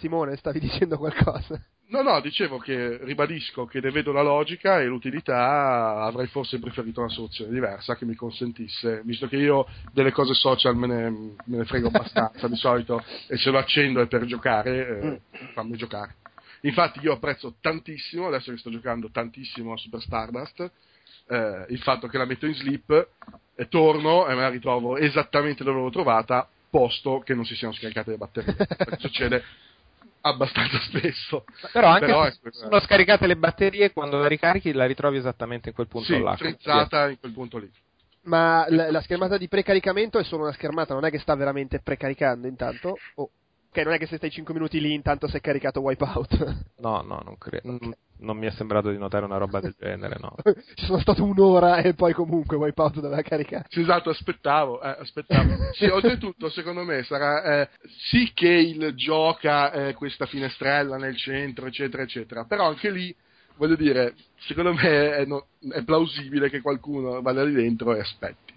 Simone, stavi dicendo qualcosa? No, no, dicevo che ribadisco che ne vedo la logica e l'utilità, avrei forse preferito una soluzione diversa che mi consentisse, visto che io delle cose social me ne, me ne frego abbastanza di solito e se lo accendo è per giocare, eh, fammi giocare. Infatti io apprezzo tantissimo, adesso che sto giocando tantissimo a Super Stardust, eh, il fatto che la metto in sleep e torno e me la ritrovo esattamente dove l'ho trovata, posto che non si siano scaricate le batterie. Succede abbastanza spesso. Però anche Però se questo- sono scaricate le batterie, quando la ricarichi la ritrovi esattamente in quel punto sì, là. frizzata in quel punto lì. Ma la, la schermata di precaricamento è solo una schermata, non è che sta veramente precaricando intanto? Oh. Ok, non è che se stai 5 minuti lì intanto si è caricato Wipeout. No, no, non credo. Non, non mi è sembrato di notare una roba del genere, no. Ci sono stato un'ora e poi comunque Wipeout doveva caricare. Sì, esatto, aspettavo, eh, aspettavo. Sì, oltretutto, secondo me sarà eh, sì che il gioca eh, questa finestrella nel centro, eccetera, eccetera, però anche lì, voglio dire, secondo me è, no- è plausibile che qualcuno vada lì dentro e aspetti.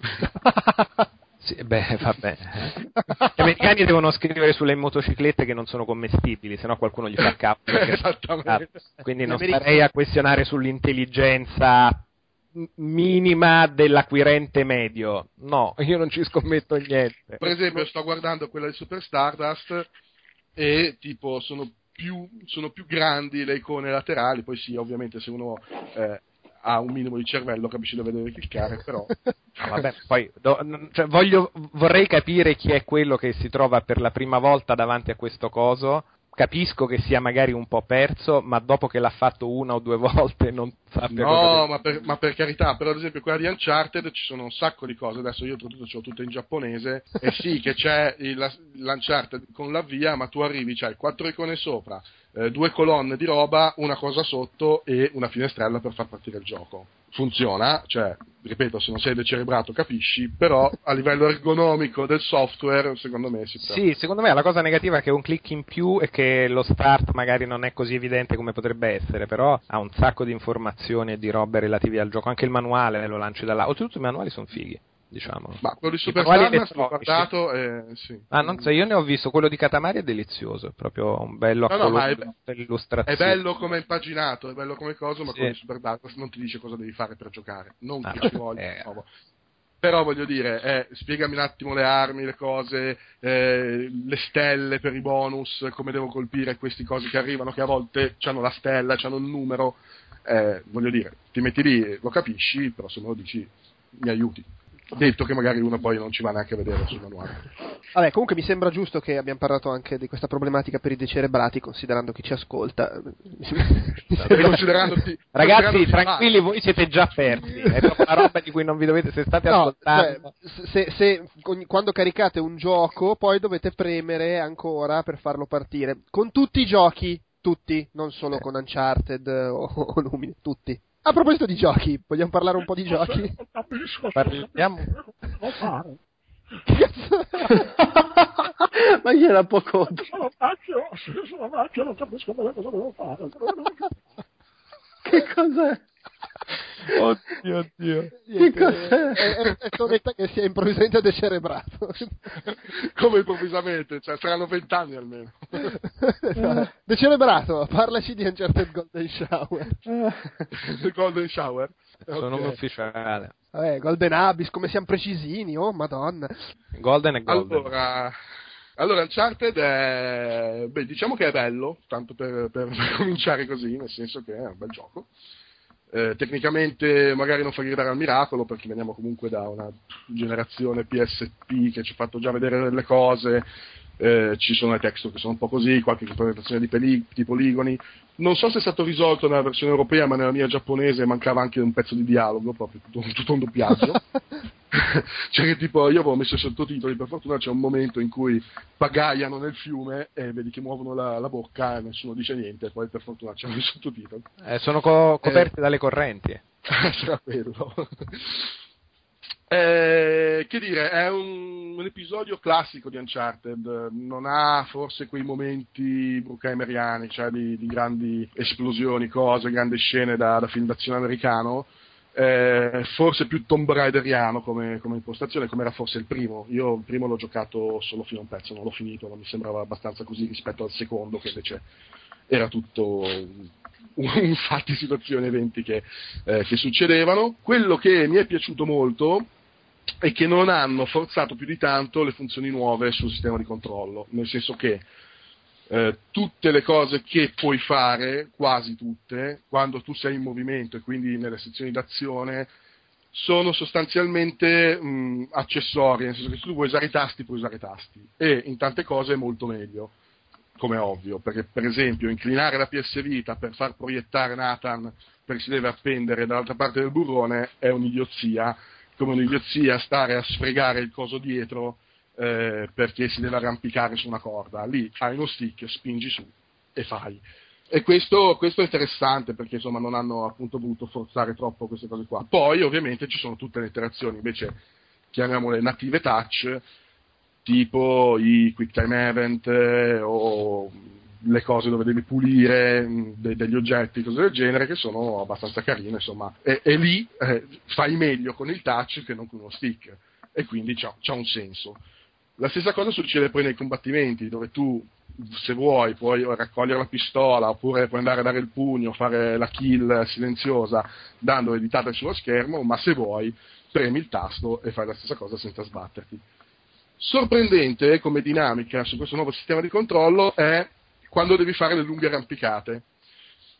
Sì, beh, va bene. Gli americani devono scrivere sulle motociclette che non sono commestibili, sennò qualcuno gli fa capo. Esattamente. Quindi non starei a questionare sull'intelligenza minima dell'acquirente medio. No, io non ci scommetto niente. Per esempio, sto guardando quella di Super Stardust e tipo sono più, sono più grandi le icone laterali, poi sì, ovviamente se uno eh, ha un minimo di cervello capisce dove deve cliccare, però... No, vabbè, poi do- cioè, voglio- vorrei capire chi è quello che si trova per la prima volta davanti a questo coso. Capisco che sia magari un po' perso, ma dopo che l'ha fatto una o due volte, non- sappia No, cosa ma per, ma per carità, però ad esempio quella di Uncharted ci sono un sacco di cose, adesso io tutto ce l'ho tutto in giapponese, e sì che c'è il, la- l'Uncharted con l'avvia, ma tu arrivi, c'hai quattro icone sopra, eh, due colonne di roba, una cosa sotto e una finestrella per far partire il gioco. Funziona, cioè, ripeto, se non sei decerebrato capisci, però a livello ergonomico del software, secondo me si perde. Sì, secondo me la cosa negativa è che un click in più e che lo start magari non è così evidente come potrebbe essere, però ha un sacco di informazioni e di robe relative al gioco, anche il manuale lo lanci da là. Oltretutto i manuali sono fighi, diciamo. Ma quello di Super Stardust l'ho guardato e sì. Ah, non so, io ne ho visto quello di Katamari è delizioso, è proprio un bello No, no, è-. È bello come impaginato, è bello come cosa, ma Sì. quello di Super Darkness non ti dice cosa devi fare per giocare. Non Ah, che ci voglia. eh. Però voglio dire, eh, spiegami un attimo le armi, le cose, eh, le stelle per i bonus, come devo colpire questi cosi che arrivano, che a volte hanno la stella, hanno il numero. Eh, voglio dire, ti metti lì, lo capisci, però se me lo dici mi aiuti. Detto che magari uno poi non ci va neanche a vedere sul manuale. Vabbè, comunque mi sembra giusto che abbiamo parlato anche di questa problematica per i decerebrati, considerando chi ci ascolta. E considerandoti- Ragazzi, tranquilli, voi siete già persi. È proprio una roba di cui non vi dovete, se state No, ascoltando. cioè, se, se- ogni- quando caricate un gioco, poi dovete premere ancora per farlo partire. Con tutti i giochi, tutti, non solo con Uncharted o, o Lumine, tutti. A proposito di giochi, vogliamo parlare un po' di giochi? Parliamo. Ma io era poco. Che cos'è? Oddio, oddio. Niente, Che è, è, è Tonetta che si è improvvisamente decerebrato. come improvvisamente, cioè saranno vent'anni almeno. Esatto. Decerebrato, parlaci di Uncharted Golden Shower. The Golden Shower. Sono Ok. un ufficiale. Vabbè, Golden Abyss, come siamo precisini, oh madonna. Golden e Golden. Allora, allora Uncharted è, beh, diciamo che è bello, tanto per, per- per cominciare così, nel senso che è un bel gioco. Eh, tecnicamente magari non fa gridare al miracolo perché veniamo comunque da una generazione PSP che ci ha fatto già vedere delle cose, eh, ci sono le texture che sono un po' così, qualche implementazione di, peli- di poligoni. Non so se è stato risolto nella versione europea, ma nella mia giapponese mancava anche un pezzo di dialogo, proprio tutto, tutto un doppiaggio. cioè che tipo io avevo messo i sottotitoli, per fortuna c'è un momento in cui pagaiano nel fiume e vedi che muovono la, la bocca e nessuno dice niente, poi per fortuna c'erano i sottotitoli. Eh, sono co- coperti dalle correnti. Sarà quello. Eh, che dire, è un, un episodio classico di Uncharted, non ha forse quei momenti bruckheimeriani, cioè di, di grandi esplosioni, cose, grandi scene da, da film d'azione americano, eh, forse più Tomb Raideriano come, come impostazione, come era forse il primo. Io il primo l'ho giocato solo fino a un pezzo, non l'ho finito, non mi sembrava abbastanza così rispetto al secondo che invece era tutto un, un fatti, situazioni, eventi che, eh, che succedevano. Quello che mi è piaciuto molto è che non hanno forzato più di tanto le funzioni nuove sul sistema di controllo, nel senso che eh, tutte le cose che puoi fare, quasi tutte, quando tu sei in movimento e quindi nelle sezioni d'azione, sono sostanzialmente mh, accessori, nel senso che se tu vuoi usare i tasti, puoi usare i tasti, e in tante cose è molto meglio come ovvio, perché per esempio inclinare la PS Vita per far proiettare Nathan perché si deve appendere dall'altra parte del burrone è un'idiozia, come un'idiozia stare a sfregare il coso dietro eh, perché si deve arrampicare su una corda. Lì hai uno stick, spingi su e fai. E questo, questo è interessante perché insomma non hanno appunto voluto forzare troppo queste cose qua. Poi ovviamente ci sono tutte le interazioni invece chiamiamole native touch tipo i quick time event eh, o le cose dove devi pulire mh, de- degli oggetti, cose del genere, che sono abbastanza carine, insomma. E, e lì eh, fai meglio con il touch che non con uno stick, e quindi c'ha un senso. La stessa cosa succede poi nei combattimenti, dove tu, se vuoi, puoi raccogliere la pistola, oppure puoi andare a dare il pugno, fare la kill silenziosa, dando le ditate sullo schermo, ma se vuoi, premi il tasto e fai la stessa cosa senza sbatterti. Sorprendente come dinamica su questo nuovo sistema di controllo è quando devi fare le lunghe arrampicate,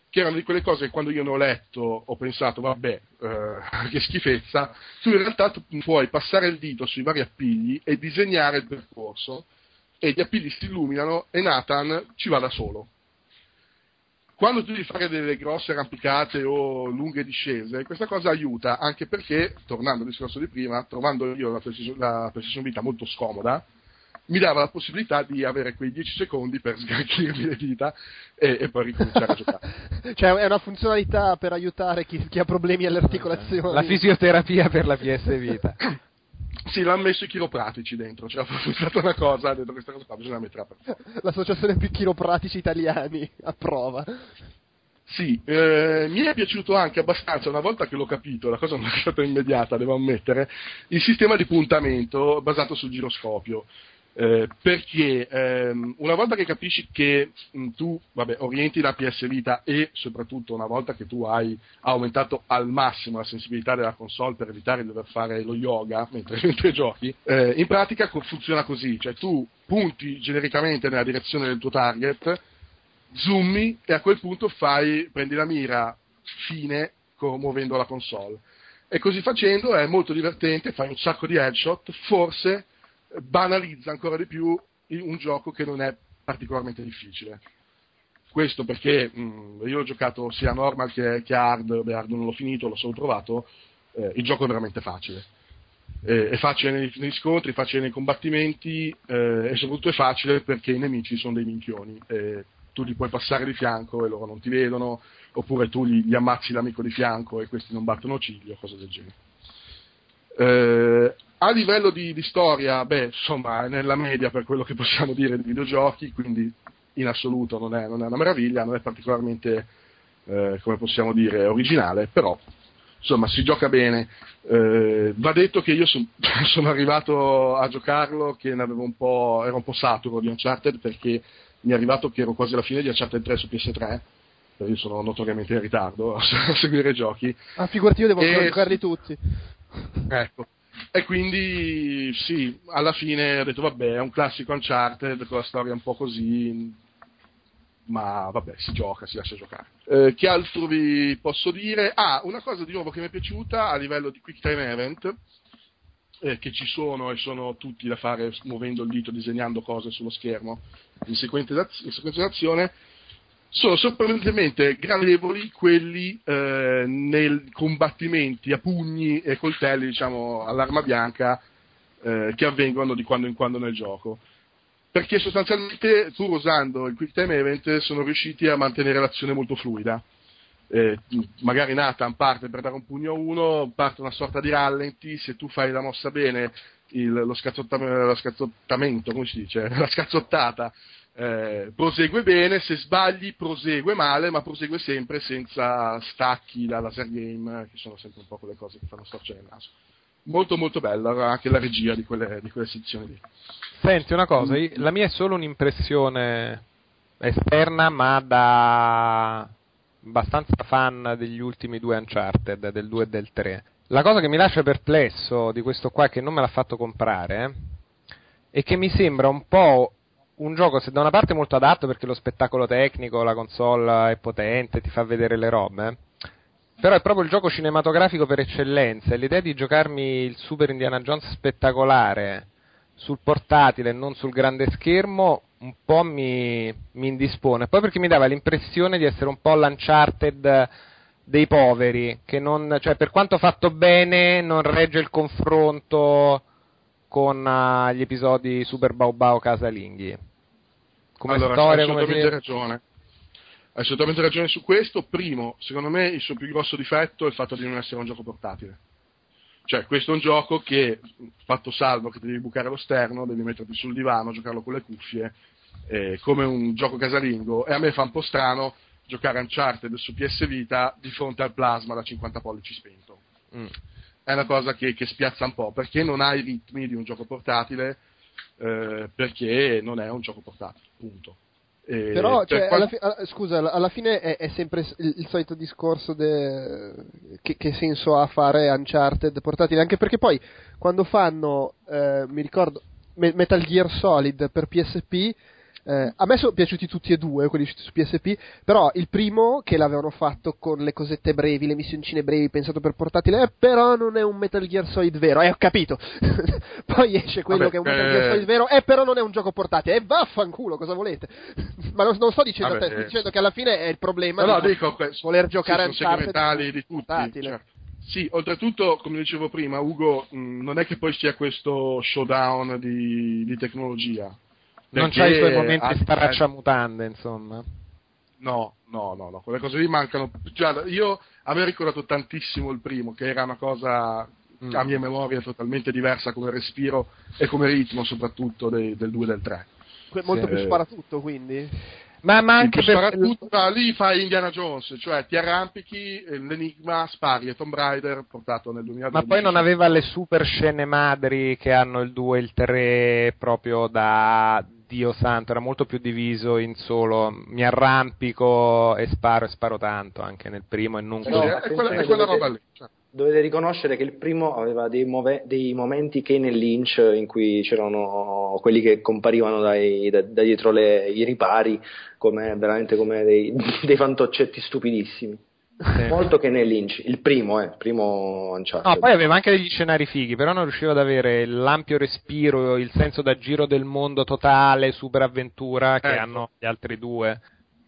che erano di quelle cose che quando io ne ho letto ho pensato, vabbè, eh, che schifezza, tu in realtà tu puoi passare il dito sui vari appigli e disegnare il percorso, e gli appigli si illuminano e Nathan ci va da solo. quando tu devi fare delle grosse arrampicate o lunghe discese, questa cosa aiuta anche perché, tornando al discorso di prima, trovando io la la PlayStation Vita molto scomoda, mi dava la possibilità di avere quei 10 secondi per sgranchirmi le dita e, e poi ricominciare a giocare. Cioè, è una funzionalità per aiutare chi, chi ha problemi alle articolazioni. La fisioterapia per la PS Vita. Sì, l'hanno messo i chiropratici dentro, cioè è stata una cosa, dentro questa cosa qua bisogna metterla per L'associazione più chiropratici italiani approva. Sì, eh, mi è piaciuto anche abbastanza, una volta che l'ho capito, la cosa non è stata immediata, devo ammettere, il sistema di puntamento basato sul giroscopio. Eh, perché ehm, una volta che capisci che mh, tu vabbè, orienti la PS Vita e soprattutto una volta che tu hai aumentato al massimo la sensibilità della console per evitare di dover fare lo yoga mentre, mentre giochi, eh, in pratica funziona così, cioè tu punti genericamente nella direzione del tuo target, zoomi e a quel punto fai, prendi la mira fine co- muovendo la console. E così facendo è molto divertente, fai un sacco di headshot, forse banalizza ancora di più un gioco che non è particolarmente difficile. Questo perché mh, io ho giocato sia normal che, che hard, beh, hard non l'ho finito, l'ho solo trovato, eh, il gioco è veramente facile. Eh, è facile nei, negli scontri, è facile nei combattimenti eh, e soprattutto è facile perché i nemici sono dei minchioni. tu li puoi passare di fianco e loro non ti vedono, oppure tu gli, gli ammazzi l'amico di fianco e questi non battono ciglio, cose del genere. A livello di, di, storia, beh, insomma, è nella media per quello che possiamo dire di videogiochi, quindi in assoluto non è, non è una meraviglia, non è particolarmente, eh, come possiamo dire, originale, però insomma si gioca bene. Eh, va detto che io son, sono arrivato a giocarlo che ne avevo un po', ero un po' saturo di Uncharted perché mi è arrivato che ero quasi alla fine di Uncharted 3 su PS3 io sono notoriamente in ritardo a, seguire i giochi. Ah, figurati, io devo e... giocarli tutti. Ecco. E quindi sì, alla fine ho detto vabbè, è un classico Uncharted con la storia un po' così, ma vabbè, si gioca, si lascia giocare. Eh, che altro vi posso dire? Ah, una cosa di nuovo che mi è piaciuta a livello di Quick Time Event, eh, che ci sono e sono tutti da fare muovendo il dito, disegnando cose sullo schermo in sequenza d'azione, sono sorprendentemente gradevoli quelli eh, nei combattimenti a pugni e coltelli, diciamo, all'arma bianca eh, che avvengono di quando in quando nel gioco. Perché sostanzialmente, pur usando il Quick Time Event, sono riusciti a mantenere l'azione molto fluida. Eh, magari Nathan parte per dare un pugno a uno, parte una sorta di rallenti, se tu fai la mossa bene, il, lo, scazzottamento, lo scazzottamento, come si dice, la scazzottata, eh, prosegue bene, se sbagli prosegue male, ma prosegue sempre senza stacchi da laser game, che sono sempre un po' quelle cose che fanno storcere il naso. Molto molto bella anche la regia di quelle, di quelle sezioni lì. Senti una cosa, la mia è solo un'impressione esterna, ma da abbastanza fan degli ultimi due Uncharted, del 2 e del 3. La cosa che mi lascia perplesso di questo qua, che non me l'ha fatto comprare, è che mi sembra un po' un gioco, se da una parte molto adatto perché lo spettacolo tecnico, la console è potente, ti fa vedere le robe, però è proprio il gioco cinematografico per eccellenza e l'idea di giocarmi il Super Indiana Jones spettacolare sul portatile e non sul grande schermo un po' mi, mi indispone. Poi perché mi dava l'impressione di essere un po' l'Uncharted dei poveri, che non, cioè per quanto fatto bene non regge il confronto con uh, gli episodi Super Bao Bao casalinghi come allora, storia, hai assolutamente come ragione. Hai assolutamente ragione su questo. Primo, secondo me il suo più grosso difetto è il fatto di non essere un gioco portatile. Cioè, questo è un gioco che, fatto salvo che devi bucare lo sterno, devi metterti sul divano, giocarlo con le cuffie, eh, come un gioco casalingo. E a me fa un po' strano giocare Uncharted su PS Vita di fronte al plasma da 50 pollici spento. Mm. È una cosa che, che spiazza un po', perché non ha i ritmi di un gioco portatile, eh, perché non è un gioco portatile, punto. Eh, Però, cioè, qual... alla fi- scusa, alla fine è, è sempre il, il, solito discorso de... che, che, senso ha fare Uncharted portatile, anche perché poi quando fanno, eh, mi ricordo, Me- Metal Gear Solid per PSP, Eh, a me sono piaciuti tutti e due, quelli su PSP, però il primo che l'avevano fatto con le cosette brevi, le missioncine brevi, pensato per portatile, eh, però non è un Metal Gear Solid vero, eh, ho capito. Poi esce quello Vabbè, che è un Metal eh. Gear Solid vero, eh, però non è un gioco portatile, e vaffanculo, cosa volete? Ma non, non sto dicendo Vabbè, a te, sto eh. dicendo che alla fine è il problema No, no, di dico, voler giocare sì, sono Uncharted di tutti. certo. Sì, oltretutto, come dicevo prima, Ugo, mh, non è che poi sia questo showdown di, di tecnologia. Non Perché c'ha i suoi momenti ha- stracciamutande, insomma. No, no, no, no, quelle cose lì mancano. Già, io avevo ricordato tantissimo il primo, che era una cosa Mm. a mia memoria totalmente diversa come respiro e come ritmo, soprattutto dei- del 2 e del 3. Que- molto Sì. più sparatutto, quindi. Ma, ma anche Anche per... tutta, lì fai Indiana Jones, cioè ti arrampichi, eh, l'enigma, spari e Tomb Raider portato nel 2012. Ma poi non aveva le super scene madri che hanno il 2 e il 3 proprio da Dio santo, era molto più diviso in solo mi arrampico e sparo e sparo tanto anche nel primo e non No, è, quella, è quella roba lì. cioè. Dovete riconoscere che il primo aveva dei, move- dei momenti Kane e Lynch in cui c'erano quelli che comparivano dai, da, da dietro le- i ripari come veramente come dei, dei fantoccetti stupidissimi. Sì. Molto Kane e Lynch, il primo, eh, il primo Uncharted. No, poi aveva anche degli scenari fighi, però non riusciva ad avere l'ampio respiro, il senso da giro del mondo totale, super avventura che Ecco. hanno gli altri due.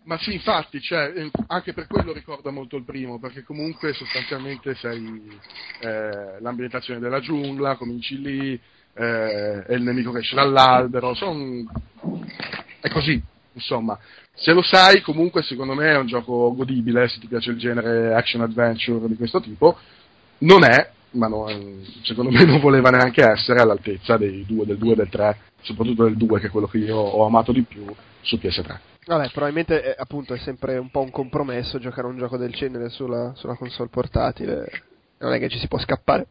Ma sì, infatti, cioè, eh, anche per quello ricorda molto il primo, perché comunque sostanzialmente sei eh, l'ambientazione della giungla, cominci lì, eh, è il nemico che esce dall'albero, son... è così, insomma. Se lo sai, comunque secondo me è un gioco godibile, se ti piace il genere action adventure di questo tipo. Non è, ma non- secondo me non voleva neanche essere all'altezza dei due, del 2 e del 3, soprattutto del 2 che è quello che io ho amato di più su PS3. Vabbè, probabilmente eh, appunto è sempre un po' un compromesso giocare un gioco del genere sulla, sulla console portatile. Non è che ci si può scappare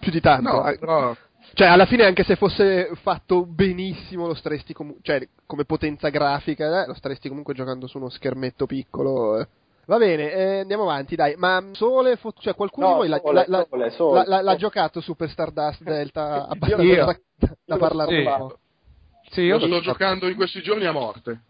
più di tanto. No, Ah, però Cioè, alla fine, anche se fosse fatto benissimo, lo staresti comunque. Cioè, come potenza grafica, eh, lo staresti comunque giocando su uno schermetto piccolo. eh. Va bene, eh, andiamo avanti, dai. Ma Sole, fo- cioè, qualcuno No, di voi l'ha, Sole, l'ha- Sole, Sole. l'ha- l'ha- l'ha giocato Super Stardust Delta abbastanza Io- da, da io parlare sì. un po'? Sì, io io sto giocando in questi giorni a morte.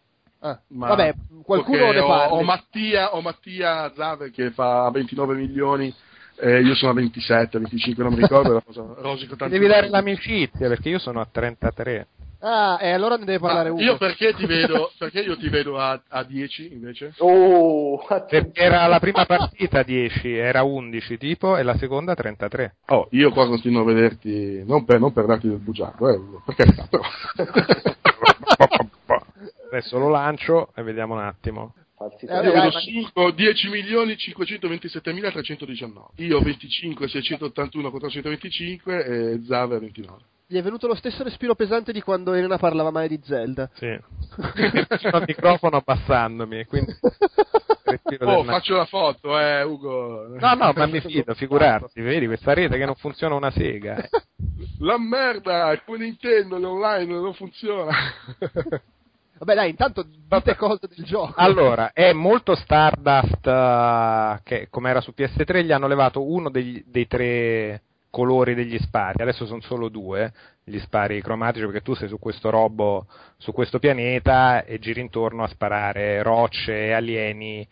Ah, Ma Vabbè, qualcuno ne ho, parla. ho Mattia, ho Mattia Zave che fa 29 milioni e io sono a 27, 25, non mi ricordo. rosico tanto. devi dare l'amicizia perché io sono a 33. Ah, e allora ne deve parlare Ah, uno. io perché ti vedo, perché io ti vedo a, a 10 invece? Oh, Perché era la prima partita 10, era 11 tipo e la seconda 33. Oh, io qua continuo a vederti, non per, non per darti del bugiardo, eh, per carità, però. Adesso lo lancio e vediamo un attimo. Farsi Eh, ma- Surco 10 milioni 527.319. Io 25, 681 contro 125 e Zave 29. Gli è venuto lo stesso respiro pesante di quando Elena parlava male di Zelda. Sì. Sono al microfono abbassandomi e quindi Oh, faccio la foto, eh, Ugo. No, no, ma mi fido, figurarsi, vedi questa rete che non funziona una sega. La merda, il Nintendo online non funziona. Vabbè, dai, intanto dite cose del gioco. Allora, è molto Stardust eh, che come era su PS3 gli hanno levato uno degli- dei tre colori degli spari, adesso sono solo due gli spari cromatici perché tu sei su questo robo, su questo pianeta e giri intorno a sparare rocce alieni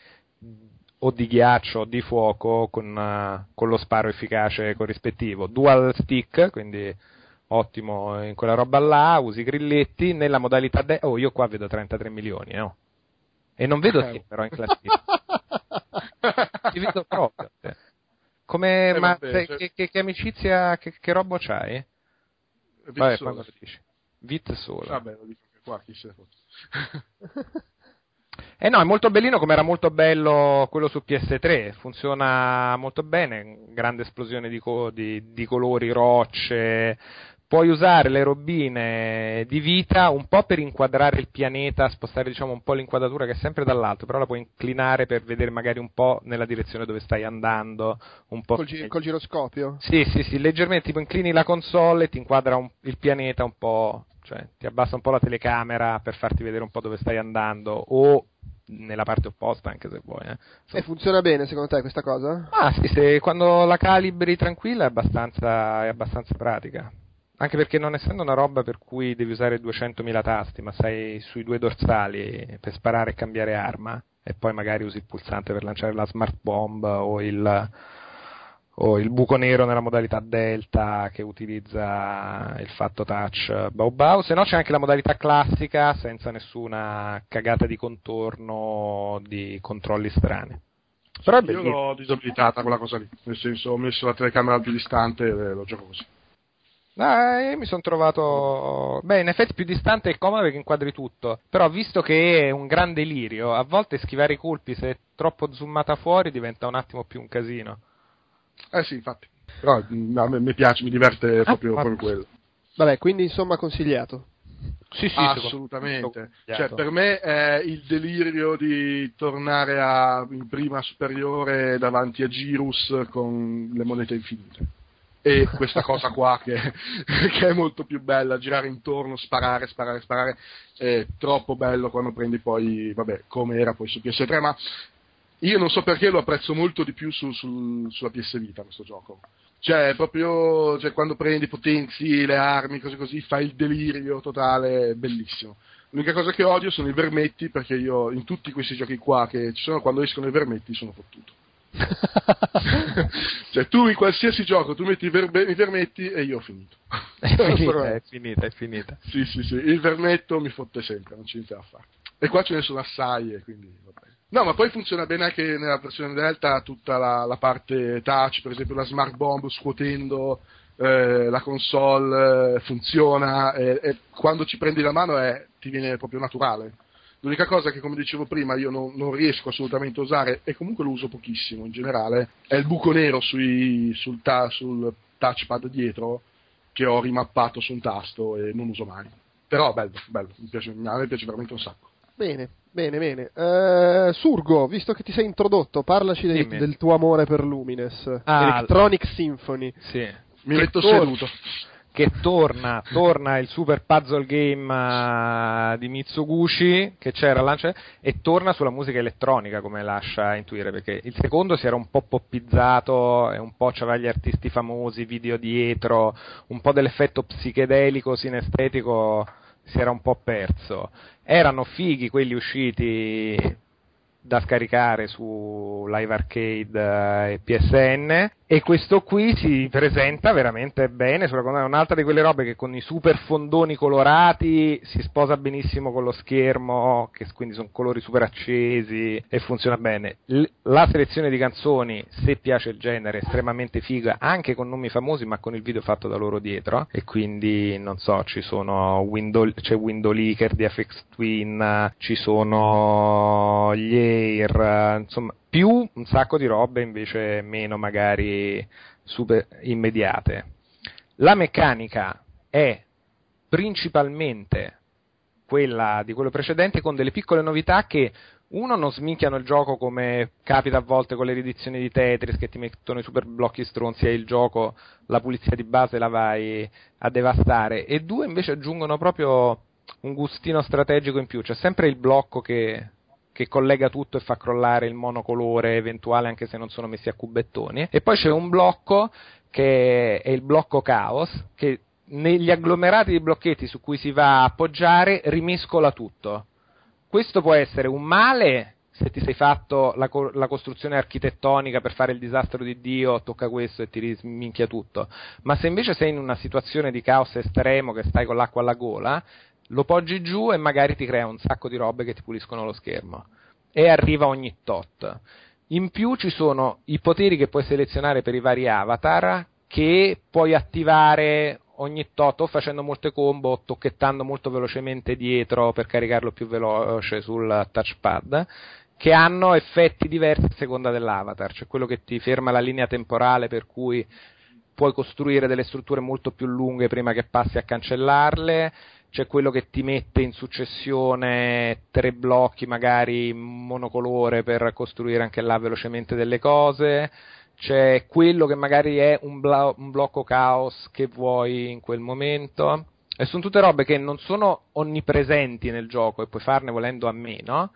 o di ghiaccio o di fuoco con, eh, con lo sparo efficace corrispettivo. Dual stick, quindi ottimo in quella roba là, usi i grilletti nella modalità de- Oh, io qua vedo 33 milioni, no? E non vedo te però in classifica. Ti vedo proprio. te. Come, Eh, ma vabbè, te- cioè- che, che- che amicizia, che, che roba c'hai? Vabbè, Vizzoso. quando lo dici. Vit solo. Vabbè, lo dico anche qua, chi se. Eh no, è molto bellino come era molto bello quello su PS3, funziona molto bene, grande esplosione di, co- di- di colori, rocce, puoi usare le robine di vita un po' per inquadrare il pianeta, spostare diciamo un po' l'inquadratura che è sempre dall'alto, però la puoi inclinare per vedere magari un po' nella direzione dove stai andando, un po' Col, gi- col giroscopio. Sì, sì, sì, leggermente, tipo inclini la console e ti inquadra un- il pianeta un po', cioè ti abbassa un po' la telecamera per farti vedere un po' dove stai andando o nella parte opposta anche se vuoi. Eh. E funziona bene secondo te questa cosa? Ah sì, se quando la calibri tranquilla è abbastanza, è abbastanza pratica. Anche perché non essendo una roba per cui devi usare 200.000 tasti, ma sei sui due dorsali per sparare e cambiare arma, e poi magari usi il pulsante per lanciare la smart bomb o il, o il buco nero nella modalità delta che utilizza il fatto touch bau bau, se no c'è anche la modalità classica senza nessuna cagata di contorno di controlli strani. Però è Io l'ho disabilitata quella cosa lì, nel senso ho messo la telecamera più distante e lo gioco così. Ah, mi sono trovato. Beh, in effetti più distante è comodo perché inquadri tutto. Però, visto che è un gran delirio, a volte schivare i colpi, se è troppo zoomata fuori, diventa un attimo più un casino. Eh sì, infatti. Però mm, a me mi piace, mi diverte proprio, ma- proprio quello. Vabbè, quindi insomma consigliato. Sì, sì, Assolutamente. Cioè, per me è il delirio di tornare a, in prima superiore davanti a Girus con le monete infinite. E questa cosa qua che, che è molto più bella, girare intorno, sparare, sparare, sparare, è troppo bello quando prendi poi, vabbè, come era poi su PS3, ma io non so perché lo apprezzo molto di più su- sul- sulla PS Vita questo gioco. Cioè, proprio cioè, quando prendi, potenzi le armi, cose così, fai il delirio totale, bellissimo. L'unica cosa che odio sono i vermetti, perché io in tutti questi giochi qua che ci sono, quando escono i vermetti sono fottuto. cioè, tu in qualsiasi gioco tu metti i, verbe- i vermetti e io ho finito. è finita, è finita, è finita. Sì, sì, sì, il vermetto mi fotte sempre, non c'è niente da fare. E qua ce ne sono assai e quindi va bene. No, ma poi funziona bene anche nella versione Delta tutta la, la parte touch, per esempio la smart bomb scuotendo eh, la console eh, funziona e, e quando ci prendi la mano è- ti viene proprio naturale. L'unica cosa che, come dicevo prima, io non, non riesco assolutamente a usare, e comunque lo uso pochissimo in generale, è il buco nero sui- sul, ta- sul touchpad dietro, che ho rimappato su un tasto e non uso mai. Però bello, bello, mi piace, a me piace veramente un sacco. Bene, bene, bene. Eh, Surgo, visto che ti sei introdotto, parlaci dei- del tuo amore per Lumines. Ah, Electronic Symphony. Sì. Mi Che metto tor- seduto. Che torna, torna il super puzzle game eh, di Mitsuguchi che c'era al lancio e torna sulla musica elettronica come lascia intuire perché il secondo si era un po' poppizzato e un po' c'aveva gli artisti famosi, video dietro, un po' dell'effetto psichedelico sinestetico si era un po' perso. Erano fighi quelli usciti da scaricare su Live Arcade eh, e PSN e questo qui si presenta veramente bene sulla console. è un'altra di quelle robe che con i super fondoni colorati si sposa benissimo con lo schermo che quindi sono colori super accesi e funziona bene L- la selezione di canzoni se piace il genere è estremamente figa anche con nomi famosi ma con il video fatto da loro dietro e quindi non so ci sono Window, c'è Window Leaker di FX Twin ci sono gli Air insomma più un sacco di robe invece meno magari super immediate. La meccanica è principalmente quella di quello precedente con delle piccole novità che uno non sminchiano il gioco come capita a volte con le riedizioni di Tetris che ti mettono i super blocchi stronzi e il gioco la pulizia di base la vai a devastare. E due invece aggiungono proprio un gustino strategico in più. C'è sempre il blocco che, che collega tutto e fa crollare il monocolore eventuale anche se non sono messi a cubettoni e poi c'è un blocco che è il blocco caos che negli agglomerati di blocchetti su cui si va a appoggiare rimescola tutto questo può essere un male se ti sei fatto la, co- la costruzione architettonica per fare il disastro di Dio, tocca questo e ti risminchia tutto. Ma se invece sei in una situazione di caos estremo che stai con l'acqua alla gola, lo poggi giù e magari ti crea un sacco di robe che ti puliscono lo schermo. E arriva ogni tot. In più ci sono i poteri che puoi selezionare per i vari avatar che puoi attivare ogni tot o facendo molte combo o tocchettando molto velocemente dietro per caricarlo più veloce sul touchpad che hanno effetti diversi a seconda dell'avatar, cioè quello che ti ferma la linea temporale per cui puoi costruire delle strutture molto più lunghe prima che passi a cancellarle, c'è quello che ti mette in successione tre blocchi magari monocolore per costruire anche là velocemente delle cose, c'è quello che magari è un, bla- un blocco caos che vuoi in quel momento. E sono tutte robe che non sono onnipresenti nel gioco e puoi farne volendo a meno,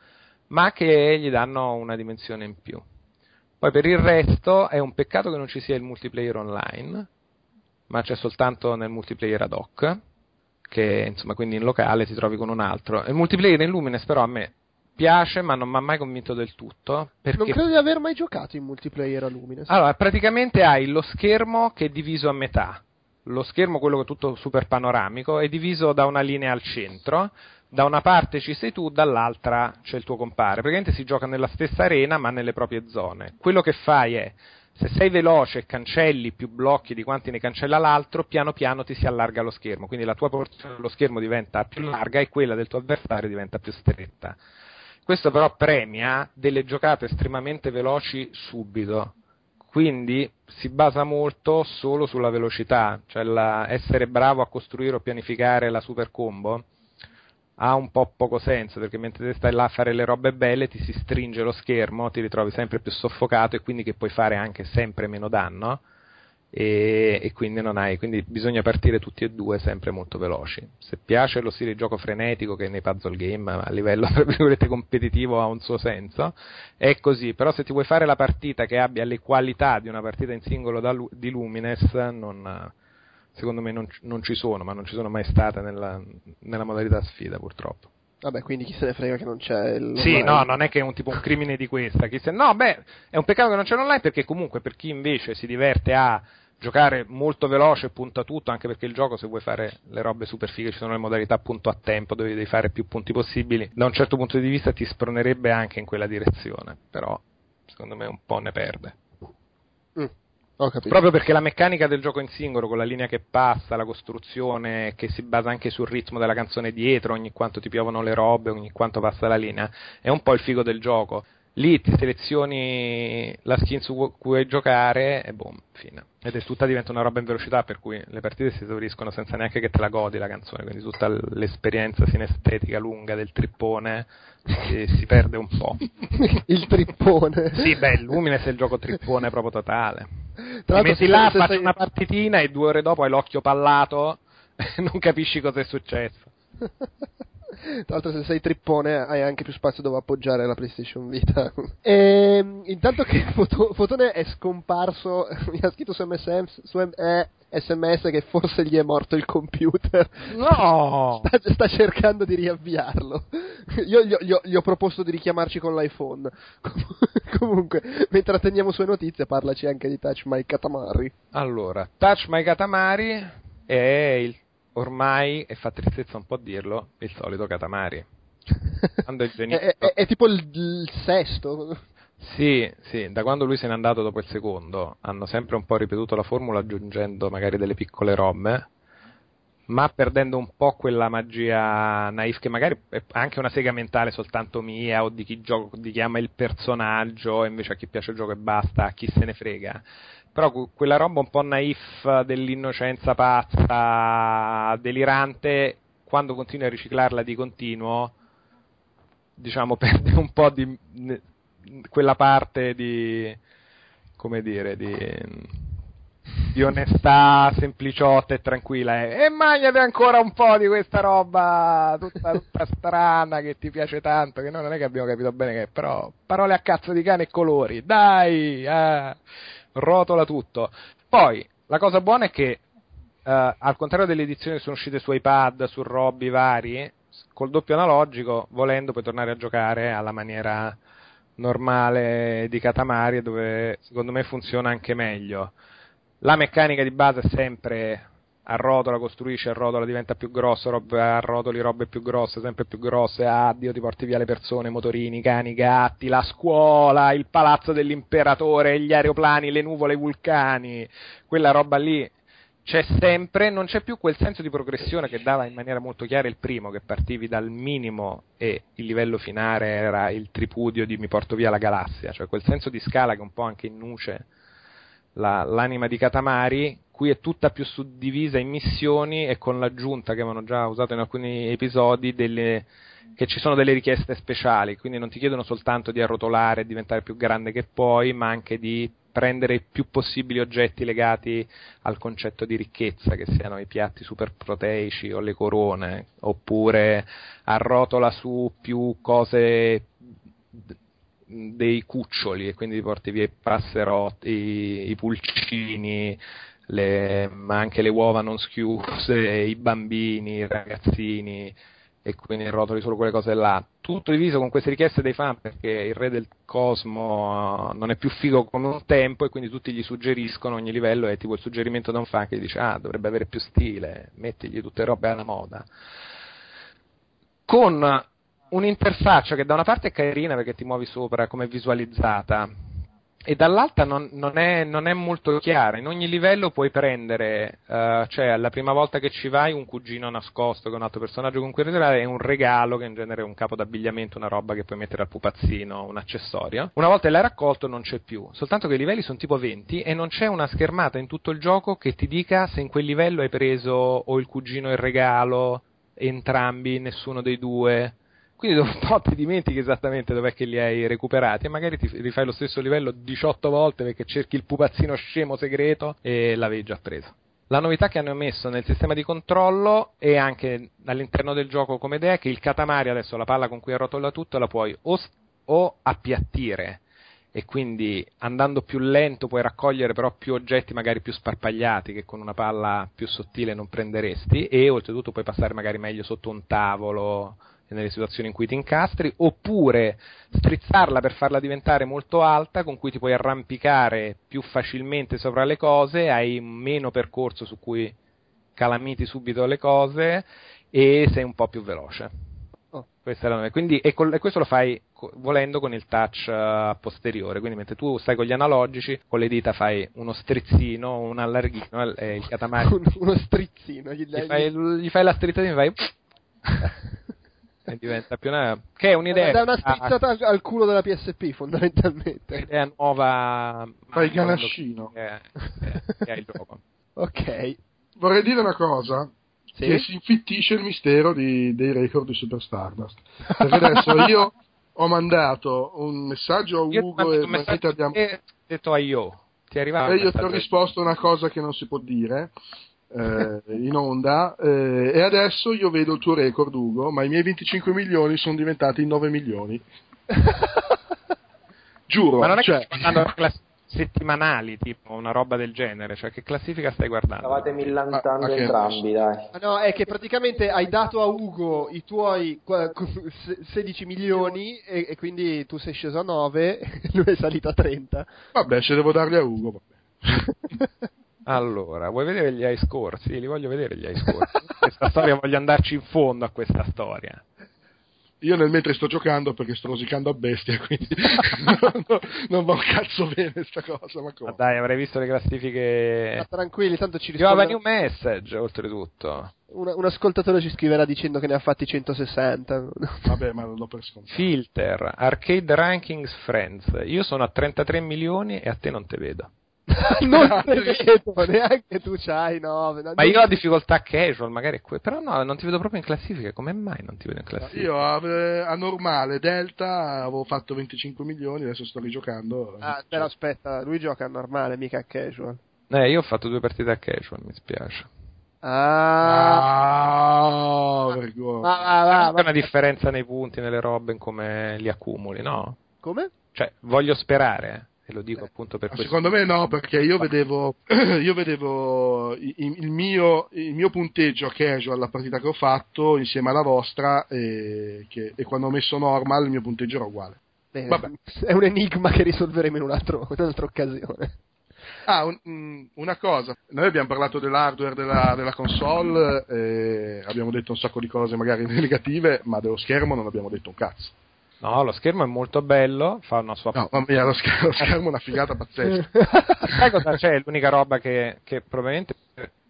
ma che gli danno una dimensione in più. Poi per il resto è un peccato che non ci sia il multiplayer online, ma c'è soltanto nel multiplayer ad hoc, che insomma quindi in locale ti trovi con un altro. Il multiplayer in Lumines però a me piace, ma non mi ha mai convinto del tutto. Perché... Non credo di aver mai giocato in multiplayer a Lumines. Allora, praticamente hai lo schermo che è diviso a metà. Lo schermo, quello che è tutto super panoramico, è diviso da una linea al centro. Da una parte ci sei tu, dall'altra c'è il tuo compare. Praticamente si gioca nella stessa arena, ma nelle proprie zone. Quello che fai è se sei veloce e cancelli più blocchi di quanti ne cancella l'altro, piano piano ti si allarga lo schermo, quindi la tua porzione dello schermo diventa più larga e quella del tuo avversario diventa più stretta. Questo però premia delle giocate estremamente veloci subito, quindi si basa molto solo sulla velocità, cioè la, essere bravo a costruire o pianificare la super combo ha un po' poco senso perché mentre te stai là a fare le robe belle ti si stringe lo schermo, ti ritrovi sempre più soffocato e quindi che puoi fare anche sempre meno danno e, e quindi non hai, quindi bisogna partire tutti e due sempre molto veloci. Se piace lo stile di gioco frenetico che nei puzzle game a livello competitivo ha un suo senso, è così, però se ti vuoi fare la partita che abbia le qualità di una partita in singolo da, di Lumines, non, secondo me non, non, ci sono, ma non ci sono mai state nella, nella modalità sfida purtroppo. Vabbè, quindi chi se ne frega che non c'è il. Sì, no, non è che è un tipo un crimine di questa. Se... No, beh, è un peccato che non c'è online perché comunque per chi invece si diverte a giocare molto veloce, punta tutto, anche perché il gioco se vuoi fare le robe super fighe ci sono le modalità punto a tempo dove devi fare più punti possibili, da un certo punto di vista ti spronerebbe anche in quella direzione, però secondo me un po' ne perde. Mm, Proprio perché la meccanica del gioco in singolo, con la linea che passa, la costruzione che si basa anche sul ritmo della canzone dietro, ogni quanto ti piovono le robe, ogni quanto passa la linea, è un po' il figo del gioco lì ti selezioni la skin su cui vuoi giocare e boom, fine. Ed è tutta diventa una roba in velocità per cui le partite si esauriscono senza neanche che te la godi la canzone, quindi tutta l'esperienza sinestetica lunga del trippone si, si perde un po'. il trippone. Sì, beh, Lumines è il gioco trippone proprio totale. Tra Ti metti là, fai sei... una partitina e due ore dopo hai l'occhio pallato e non capisci cosa è successo. Tra l'altro, se sei trippone, hai anche più spazio dove appoggiare la PlayStation Vita. e, ehm, intanto che Foto, Fotone è scomparso, mi ha scritto su MSM, su eh, SMS che forse gli è morto il computer. No! Sta, sta cercando di riavviarlo. Io gli ho, gli, gli ho, proposto di richiamarci con l'iPhone. Comunque, mentre attendiamo sue notizie, parlaci anche di Touch My Katamari. Allora, Touch My Katamari è il ormai, e fa tristezza un po' dirlo, il solito Katamari. Quando è, è, è, è, tipo il, il, sesto. Sì, sì, da quando lui se n'è andato dopo il secondo, hanno sempre un po' ripetuto la formula aggiungendo magari delle piccole robe, ma perdendo un po' quella magia naif che magari è anche una sega mentale soltanto mia o di chi, gioco, di chi ama il personaggio, invece a chi piace il gioco e basta, a chi se ne frega. Però quella roba un po' naif dell'innocenza pazza, delirante, quando continui a riciclarla di continuo, diciamo, perde un po' di quella parte di, come dire, di, di onestà sempliciotta e tranquilla. E, e mangiate ancora un po' di questa roba tutta, tutta strana che ti piace tanto, che noi non è che abbiamo capito bene che è, però parole a cazzo di cane e colori, dai! Eh rotola tutto. Poi, la cosa buona è che, uh, al contrario delle edizioni che sono uscite su iPad, su robby vari, col doppio analogico, volendo puoi tornare a giocare alla maniera normale di Katamari, dove secondo me funziona anche meglio. La meccanica di base è sempre a rotola costruisce, a rotola diventa più grosso, a rotoli robe più grosse, sempre più grosse, ah Dio ti porti via le persone, motorini, cani, gatti, la scuola, il palazzo dell'imperatore, gli aeroplani, le nuvole, i vulcani, quella roba lì c'è sempre, non c'è più quel senso di progressione che dava in maniera molto chiara il primo, che partivi dal minimo e il livello finale era il tripudio di mi porto via la galassia, cioè quel senso di scala che un po' anche innuce la, l'anima di Katamari, qui è tutta più suddivisa in missioni e con l'aggiunta che avevano già usato in alcuni episodi delle, che ci sono delle richieste speciali, quindi non ti chiedono soltanto di arrotolare e diventare più grande che puoi, ma anche di prendere i più possibili oggetti legati al concetto di ricchezza, che siano i piatti super proteici o le corone, oppure arrotola su più cose dei cuccioli e quindi porti via i passerotti, i, pulcini, le, ma anche le uova non schiuse, i bambini, i ragazzini, e quindi rotoli solo quelle cose là. Tutto diviso con queste richieste dei fan perché il re del cosmo uh, non è più figo come un tempo e quindi tutti gli suggeriscono ogni livello è tipo il suggerimento da un fan che dice ah dovrebbe avere più stile, mettigli tutte robe alla moda. Con un'interfaccia che da una parte è carina perché ti muovi sopra come visualizzata, e dall'altra non, non, è, non, è, molto chiara. In ogni livello puoi prendere, uh, cioè la prima volta che ci vai, un cugino nascosto che è un altro personaggio con cui relare e un regalo che in genere è un capo d'abbigliamento, una roba che puoi mettere al pupazzino, un accessorio. Una volta l'hai raccolto non c'è più, soltanto che i livelli sono tipo 20 e non c'è una schermata in tutto il gioco che ti dica se in quel livello hai preso o il cugino il regalo, entrambi, nessuno dei due quindi dopo un po' ti dimentichi esattamente dov'è che li hai recuperati e magari ti rifai lo stesso livello 18 volte perché cerchi il pupazzino scemo segreto e l'avevi già preso. La novità che hanno messo nel sistema di controllo e anche all'interno del gioco come idea è che il Katamari adesso la palla con cui arrotola tutto la puoi o, o appiattire e quindi andando più lento puoi raccogliere però più oggetti magari più sparpagliati che con una palla più sottile non prenderesti e oltretutto puoi passare magari meglio sotto un tavolo nelle situazioni in cui ti incastri, oppure strizzarla per farla diventare molto alta, con cui ti puoi arrampicare più facilmente sopra le cose, hai meno percorso su cui calamiti subito le cose e sei un po' più veloce. Oh. Quindi, e, col, e, questo lo fai volendo con il touch uh, posteriore, quindi mentre tu stai con gli analogici, con le dita fai uno strizzino, un allarghino, e il catamari. uno strizzino, gli, gli, fai, gli fai la strizzatina e fai. e diventa più una che è un'idea è una strizzata al, al culo della PSP fondamentalmente. Un'idea nuova fai il ganascino. che, che è il gioco. Ok. Vorrei dire una cosa sì? che si infittisce il mistero di, dei record di Super Stardust perché adesso io ho mandato un messaggio a Ugo e messaggio abbiamo detto a io. Ti è arrivato e io ti ho risposto una cosa che non si può dire eh, in onda eh, e adesso io vedo il tuo record Ugo ma i miei 25 milioni sono diventati 9 milioni. Giuro ma non è cioè... che stai class- settimanali tipo una roba del genere? Cioè che classifica stai guardando? Stavate millantando ma, entrambi dai. No è che praticamente hai dato a Ugo i tuoi 16 milioni e, e quindi tu sei sceso a 9 e lui è salito a 30 vabbè se devo darli a Ugo vabbè Allora, vuoi vedere gli ice scorsi? Li voglio vedere gli ice scorsi. questa storia, voglio andarci in fondo a questa storia. Io nel mentre sto giocando perché sto rosicando a bestia, quindi non, non, non va un cazzo bene questa cosa. Ma, ma dai, avrei visto le classifiche. Ma tranquilli, tanto ci risponde. new message, oltretutto. Un, un, ascoltatore ci scriverà dicendo che ne ha fatti 160. Vabbè, ma non l'ho per scontato. Filter, Arcade Rankings Friends. Io sono a 33 milioni e a te non te vedo. non te vedo, neanche tu c'hai 9. No, Ma io ho difficoltà casual, magari que- però no, non ti vedo proprio in classifica. Come mai non ti vedo in classifica? Io a, a normale, Delta, avevo fatto 25 milioni, adesso sto rigiocando. Ah, però aspetta, lui gioca a normale, mica a casual. Eh, io ho fatto due partite a casual, mi spiace. Ah, ah vergogna. Ma, ma, ma, C'è una differenza nei punti, nelle robe, in come li accumuli, no? Come? Cioè, voglio sperare e lo dico appunto per questo. Secondo me no, perché io vedevo, io vedevo il, il, mio, il, mio, punteggio casual alla partita che ho fatto insieme alla vostra e, che, e quando ho messo normal il mio punteggio era uguale. Beh, è un enigma che risolveremo in, un altro, in un'altra occasione. Ah, un, una cosa, noi abbiamo parlato dell'hardware della, della console, abbiamo detto un sacco di cose magari negative, ma dello schermo non abbiamo detto un cazzo. No, lo schermo è molto bello, fa una sua... No, mamma mia, lo schermo, lo schermo è una figata pazzesca. Sai cosa c'è? L'unica roba che, che probabilmente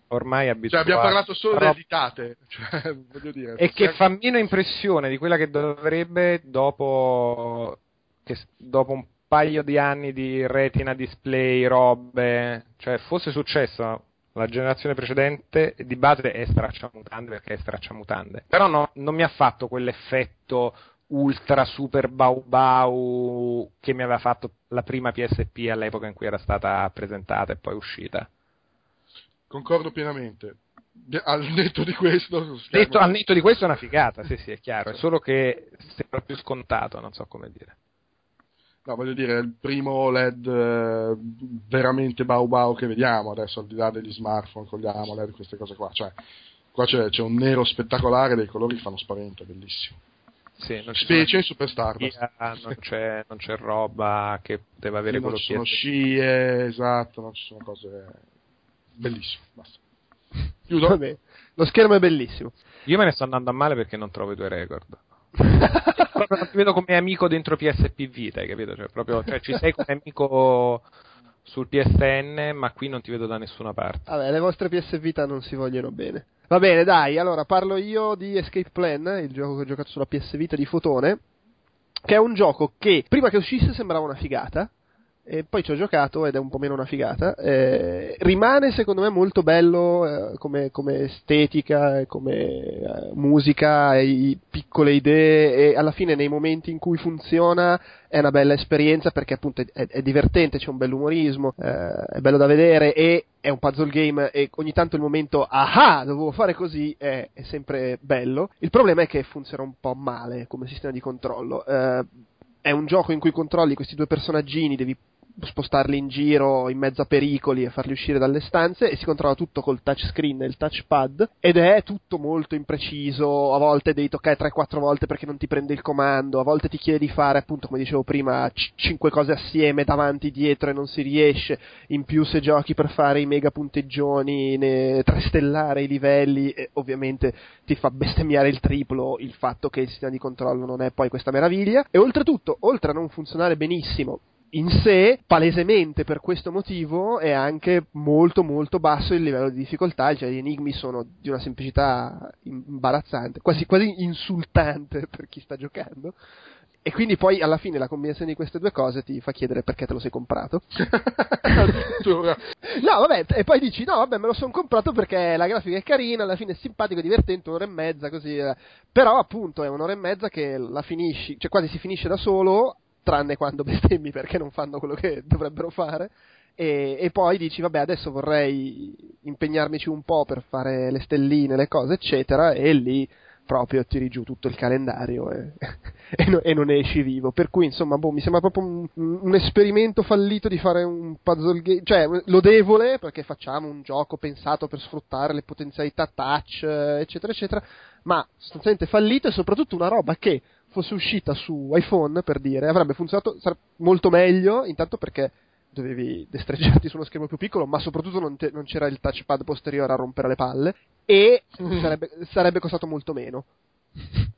ormai è abituata... Cioè, abbiamo parlato solo roba... delle editate, cioè, voglio dire... E che fa meno impressione di quella che dovrebbe dopo, che, dopo un paio di anni di retina display, robe... Cioè, fosse successo la generazione precedente di base è stracciamutande perché è stracciamutande. Però no, non mi ha fatto quell'effetto ultra super bau bau che mi aveva fatto la prima PSP all'epoca in cui era stata presentata e poi uscita. Concordo pienamente. Al netto di questo, detto, al netto di questo è una figata, sì, sì, è chiaro. È solo che sembra più scontato, non so come dire. No, voglio dire, è il primo OLED eh, veramente bau bau che vediamo adesso, al di là degli smartphone con gli AMOLED, queste cose qua. Cioè, qua c'è, c'è un nero spettacolare, dei colori che fanno spavento, è bellissimo. Sì, non ci Specie in sono Super Stardust. scia, non c'è, non c'è roba che poteva avere non quello ci sono PS. scie, esatto, non ci sono cose... Bellissimo, basta. Chiudo? Vabbè, lo schermo è bellissimo. Io me ne sto andando a male perché non trovo i tuoi record. proprio non ti vedo come amico dentro PSP Vita, hai capito? Cioè, proprio, cioè, ci sei come amico sul PSN, ma qui non ti vedo da nessuna parte. Vabbè, le vostre PS Vita non si vogliono bene. Va bene, dai, allora parlo io di Escape Plan, il gioco che ho giocato sulla PS Vita di Fotone, che è un gioco che prima che uscisse sembrava una figata, e poi ci ho giocato ed è un po' meno una figata. Eh, rimane secondo me molto bello eh, come, come estetica, come eh, musica, e piccole idee e alla fine nei momenti in cui funziona è una bella esperienza perché appunto è, è divertente, c'è un bell'umorismo, eh, è bello da vedere e è un puzzle game e ogni tanto il momento ah dovevo fare così è, è sempre bello. Il problema è che funziona un po' male come sistema di controllo. Eh, è un gioco in cui controlli questi due personaggini, devi spostarli in giro in mezzo a pericoli e farli uscire dalle stanze e si controlla tutto col touchscreen e il touchpad ed è tutto molto impreciso, a volte devi toccare 3-4 volte perché non ti prende il comando, a volte ti chiede di fare appunto come dicevo prima 5 cose assieme davanti dietro e non si riesce, in più se giochi per fare i mega punteggioni, ne trestellare i livelli e ovviamente ti fa bestemmiare il triplo il fatto che il sistema di controllo non è poi questa meraviglia. E oltretutto, oltre a non funzionare benissimo in sé, palesemente per questo motivo, è anche molto molto basso il livello di difficoltà, cioè gli enigmi sono di una semplicità imbarazzante, quasi, quasi insultante per chi sta giocando. E quindi poi alla fine la combinazione di queste due cose ti fa chiedere perché te lo sei comprato. No, vabbè, e poi dici, no, vabbè, me lo sono comprato perché la grafica è carina, alla fine è simpatico, è divertente, un'ora e mezza, così. eh. Però, appunto, è un'ora e mezza che la finisci, cioè quasi si finisce da solo, tranne quando bestemmi perché non fanno quello che dovrebbero fare. E, e poi dici, vabbè, adesso vorrei impegnarmici un po' per fare le stelline, le cose, eccetera, e lì proprio tiri giù tutto il calendario e, e no- e non esci vivo. Per cui, insomma, boh, mi sembra proprio un, un esperimento fallito di fare un puzzle game, cioè lodevole perché facciamo un gioco pensato per sfruttare le potenzialità touch, eccetera, eccetera, ma sostanzialmente fallito e soprattutto una roba che fosse uscita su iPhone, per dire, avrebbe funzionato molto meglio, intanto perché dovevi destreggiarti su uno schermo più piccolo, ma soprattutto non, te- non c'era il touchpad posteriore a rompere le palle, e sarebbe, sarebbe costato molto meno.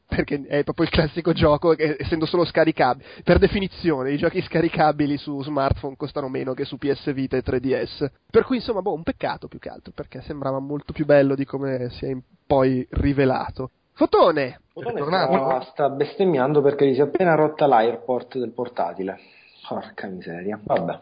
Perché è proprio il classico gioco che essendo solo scaricabili, per definizione i giochi scaricabili su smartphone costano meno che su PS Vita e 3DS. Per cui insomma, boh, un peccato più che altro, perché sembrava molto più bello di come si è poi rivelato. Fotone! Fotone tornato? sta, sta bestemmiando perché gli si è appena rotta l'airport del portatile. Porca miseria. Vabbè.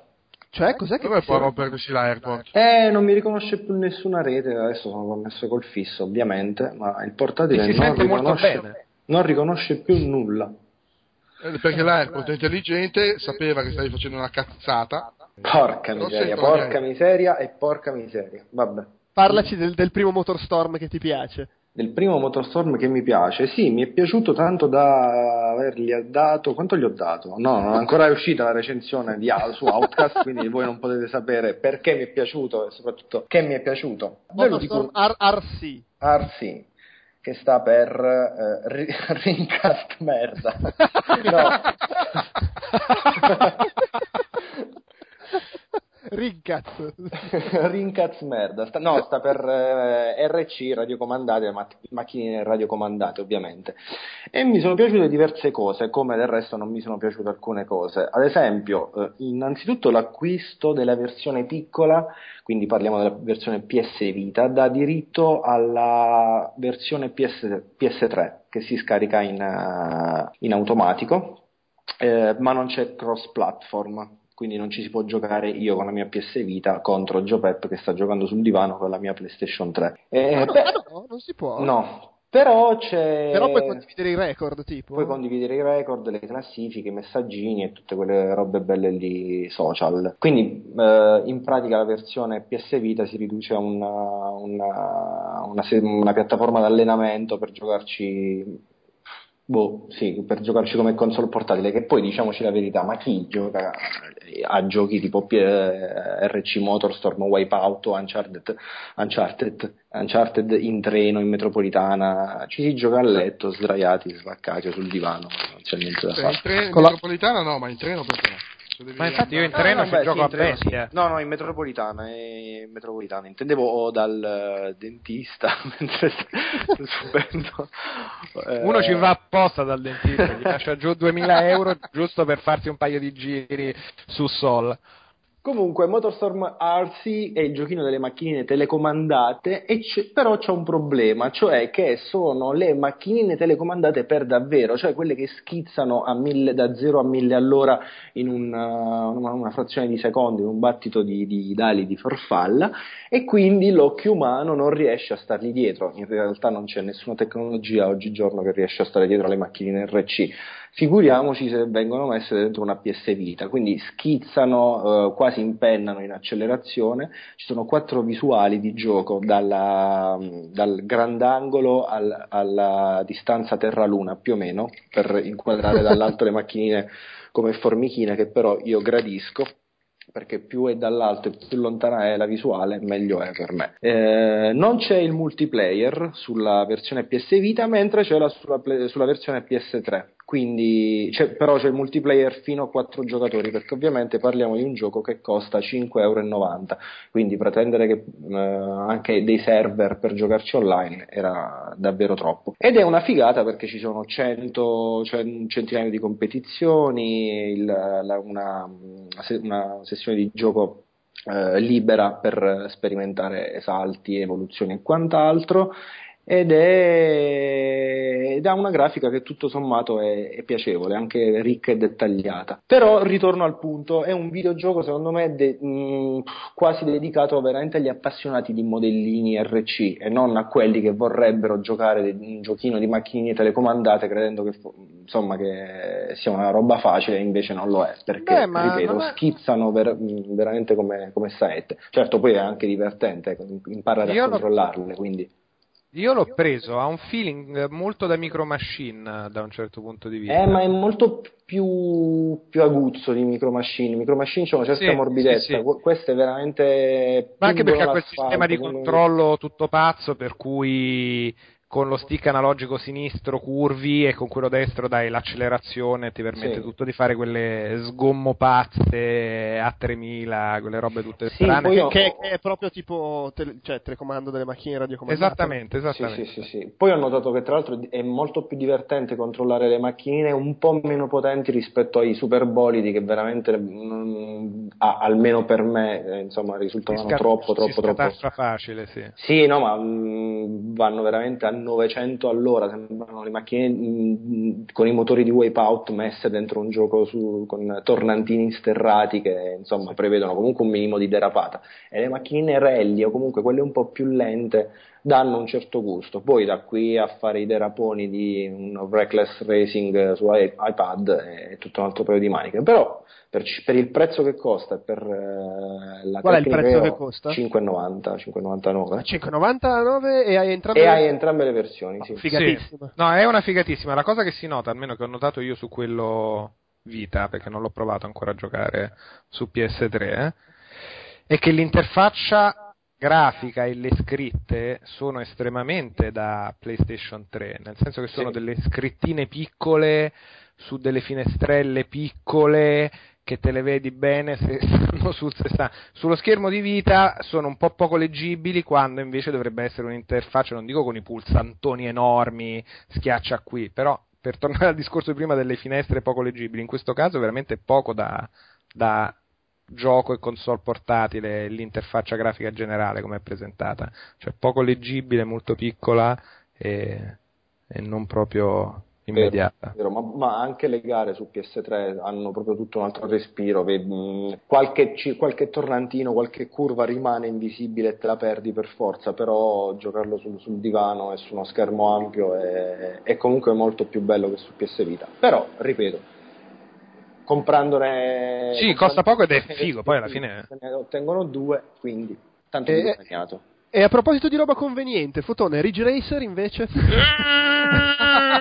Cioè, cos'è che Dove può si- rompersi l'airport? Eh, non mi riconosce più nessuna rete, adesso sono connesso col fisso ovviamente, ma il portatile si non sente molto riconosce, bene. non riconosce più nulla. Eh, Perché l'airport è intelligente, sapeva che stavi facendo una cazzata. Porca miseria, porca niente. miseria e porca miseria. Vabbè. Parlaci del, del primo Motorstorm che ti piace. Del primo Motorstorm che mi piace, sì, mi è piaciuto tanto da avergli dato. Quanto gli ho dato? No, non è ancora uscita la recensione di, su Outcast, quindi voi non potete sapere perché mi è piaciuto e soprattutto che mi è piaciuto. Motorstorm dico RC. RC, che sta per eh, ri- Rincast Merda. No. Rincazzo. Rincaz merda, sta, no, sta per eh, RC, radiocomandate, ma- macchine radiocomandate ovviamente. E mi sono piaciute diverse cose, come del resto non mi sono piaciute alcune cose. Ad esempio, eh, innanzitutto l'acquisto della versione piccola, quindi parliamo della versione PS Vita, dà diritto alla versione PS, PS3 che si scarica in, eh, in automatico, eh, ma non c'è cross platform quindi non ci si può giocare io con la mia PS Vita contro Joe Pep che sta giocando sul divano con la mia PlayStation 3. Eh, Ah, no, beh, no, non si può. no, però c'è... Però puoi condividere i record, tipo. Puoi condividere i record, le classifiche, i messaggini e tutte quelle robe belle lì social. Quindi eh, in pratica la versione PS Vita si riduce a una, una, una una piattaforma d'allenamento per giocarci Boh, sì, per giocarci come console portatile, che poi diciamoci la verità, ma chi gioca a giochi tipo P- eh, RC Motorstorm, Wipeout Uncharted, Uncharted, Uncharted in treno, in metropolitana, ci si gioca a letto, sdraiati, svaccati sul divano, non c'è niente da Cioè, fare. in, tre- in metropolitana no, ma in treno perché no? Se devi Ma infatti io in treno Ah, ci beh, gioco sì, a treno sì. bestia. No, no, in metropolitana, eh, in metropolitana. Intendevo dal eh, dentista mentre sto subendo. eh, Uno ci va apposta dal dentista, gli lascia giù 2000 euro giusto per farsi un paio di giri su Sol. Comunque, Motorstorm RC è il giochino delle macchinine telecomandate, c'è- però c'è un problema, cioè che sono le macchinine telecomandate per davvero, cioè quelle che schizzano mille- da 0 a 1000 all'ora in una, una- una frazione di secondo, in un battito di, di dali di farfalla, e quindi l'occhio umano non riesce a stargli dietro. In realtà non c'è nessuna tecnologia oggigiorno che riesce a stare dietro alle macchinine RC. Figuriamoci se vengono messe dentro una PS Vita, quindi schizzano, eh, quasi impennano in accelerazione. Ci sono quattro visuali di gioco dalla- dal grandangolo al- alla distanza Terra-Luna più o meno, per inquadrare dall'alto le macchinine come formichine, che però io gradisco perché più è dall'alto e più lontana è la visuale, meglio è per me. Eh, non c'è il multiplayer sulla versione PS Vita, mentre c'è la, sulla, sulla versione PS3. Quindi, c'è- però c'è il multiplayer fino a 4 giocatori, perché ovviamente parliamo di un gioco che costa 5,90 euro. Quindi pretendere che eh, anche dei server per giocarci online era davvero troppo. Ed è una figata perché ci sono 100, cioè un centinaio di competizioni, il- la- una, una sessione di gioco eh, libera per sperimentare salti, evoluzioni e quant'altro. Ed è, ed ha una grafica che tutto sommato è, è piacevole, anche ricca e dettagliata. Però ritorno al punto, è un videogioco secondo me de- mh, quasi dedicato veramente agli appassionati di modellini RC e non a quelli che vorrebbero giocare un giochino di macchinine telecomandate credendo che, insomma, che sia una roba facile invece non lo è, perché Beh, ripeto, è- schizzano ver- veramente come, come saette. Certo, poi è anche divertente, ecco, imparare Io a controllarle, quindi... Io l'ho preso, ha un feeling molto da micro machine da un certo punto di vista. Eh, ma è molto più, più aguzzo di Micro Machine. Micro Machine c'è una certa Sì, morbidezza, sì, sì. que- questo è veramente. Ma anche perché ha quel sistema di controllo tutto pazzo per cui con lo stick analogico sinistro curvi e con quello destro dai l'accelerazione e ti permette Sì. tutto di fare quelle sgommo pazze a 3000, quelle robe tutte Sì, strane. poi io- Che, che è proprio tipo tele- cioè, telecomando delle macchine radiocomandate. Esattamente, esattamente. sì, sì, sì. Poi ho notato che tra l'altro è molto più divertente controllare le macchinine un po' meno potenti rispetto ai superbolidi che veramente, mm, ah, almeno per me, eh, insomma, risultavano Si sca- troppo, troppo, troppo. facile, sì. Sì, no, ma mm, vanno veramente a 900 all'ora, sembrano le macchine mm, con i motori di Wipeout messe dentro un gioco su- con tornantini sterrati che insomma prevedono comunque un minimo di derapata. E le macchine rally o comunque quelle un po' più lente danno un certo gusto. Poi da qui a fare i deraponi di un reckless racing su iPad è tutto un altro paio di maniche. Però per, per il prezzo che costa e per eh, la Qual è il prezzo ho, che costa? 5,90, 5,99. 5,99 e hai entrambe E hai entrambe le versioni, sì. Figatissima. Sì. No, è una figatissima. La cosa che si nota, almeno che ho notato io su quello Vita, perché non l'ho provato ancora a giocare su PS3, eh, è che l'interfaccia grafica e le scritte sono estremamente da PlayStation 3, nel senso che sono Sì. delle scrittine piccole su delle finestrelle piccole che te le vedi bene se stanno sul, se sta- sullo schermo di vita sono un po' poco leggibili quando invece dovrebbe essere un'interfaccia non dico con i pulsantoni enormi schiaccia qui però per tornare al discorso di prima delle finestre poco leggibili in questo caso veramente poco da, da gioco e console portatile l'interfaccia grafica generale come è presentata cioè poco leggibile molto piccola e, e non proprio immediata Vero, ma, ma anche le gare su PS3 hanno proprio tutto un altro respiro. mh, Qualche, qualche tornantino, qualche curva rimane invisibile e te la perdi per forza, però giocarlo sul, sul divano e su uno schermo ampio è, è comunque molto più bello che su PS Vita. Però, ripeto, comprandone... Sì, costa poco ed è figo, poi alla fine- ne ottengono due, quindi tanto E- guadagnato. E a proposito di roba conveniente, Fotone, Ridge Racer invece?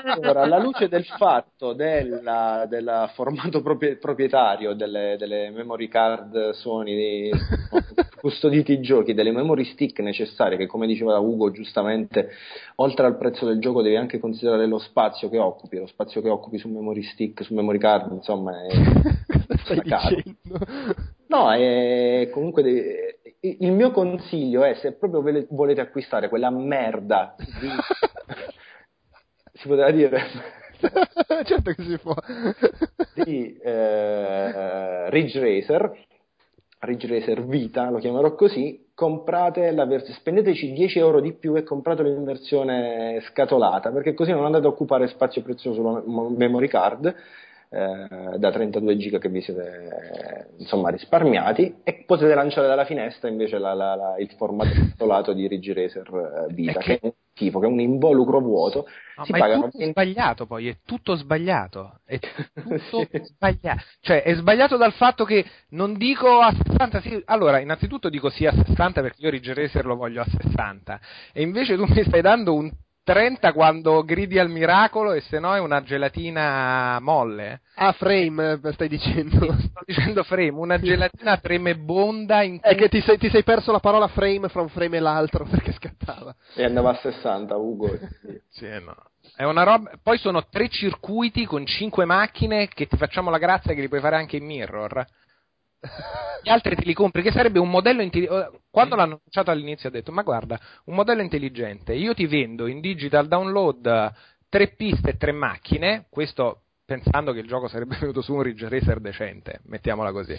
Allora, alla luce del fatto della- del formato proprie- proprietario delle, delle memory card Sony custoditi i giochi, delle memory stick necessarie, che come diceva Ugo giustamente, oltre al prezzo del gioco devi anche considerare lo spazio che occupi, lo spazio che occupi su memory stick, su memory card, insomma, è, stai caro. dicendo? No, è comunque de- il mio consiglio è se proprio volete acquistare quella merda di... si poteva dire certo che si può. di eh, Ridge Racer Ridge Racer Vita, lo chiamerò così, comprate la vers- spendeteci 10 euro di più e compratelo in versione scatolata, perché così non andate a occupare spazio prezioso sulla mem- memory card eh, da 32 giga che vi siete eh, insomma risparmiati e potete lanciare dalla finestra invece la- la- la- il formato scatolato di Ridge Racer eh, Vita, È che... che- è un schifo, che è un involucro vuoto. No, si ma è pagano tutto 20 sbagliato poi, è tutto sbagliato. È tutto Sì. sbagliato. Cioè, è sbagliato dal fatto che non dico a 60, sì. Allora, innanzitutto dico sì a 60 perché io Ridge Racer lo voglio a 60. E invece tu mi stai dando un 30 quando gridi al miracolo e se no è una gelatina molle. Ah, frame, eh, stai dicendo. Sto dicendo frame, una gelatina tremebonda in È che ti sei, ti sei perso la parola frame fra un frame e l'altro perché scattava. e andava a 60, Ugo. Sì, no. È una roba. Poi sono tre circuiti con cinque macchine che ti facciamo la grazia che li puoi fare anche in mirror. Gli altri te li compri, che sarebbe un modello intelligente. Quando l'hanno annunciato all'inizio ho detto: Ma guarda, un modello intelligente. Io ti vendo in digital download tre piste e tre macchine. Questo pensando che il gioco sarebbe venuto su un Ridge Racer decente, mettiamola così.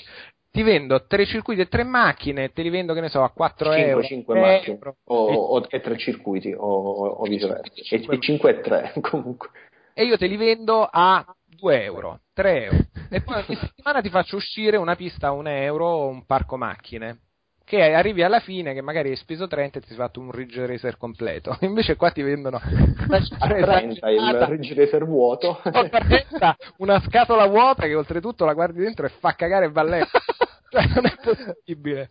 Ti vendo tre circuiti e tre macchine, te li vendo, che ne so, a 4 5, euro. 5 3 macchine euro. o, E- o- e 3 circuiti o, o viceversa e, e 5 e 3 comunque e io te li vendo a 2 euro, 3 euro. E poi ogni settimana ti faccio uscire una pista a 1 euro o un parco macchine. Che arrivi alla fine, che magari hai speso 30 e ti sei fatto un Ridge Racer completo. Invece qua ti vendono a cifra 30 il. Ridge Racer vuoto O 30, una scatola vuota che oltretutto la guardi dentro e fa cagare il balletto. Cioè, non è possibile.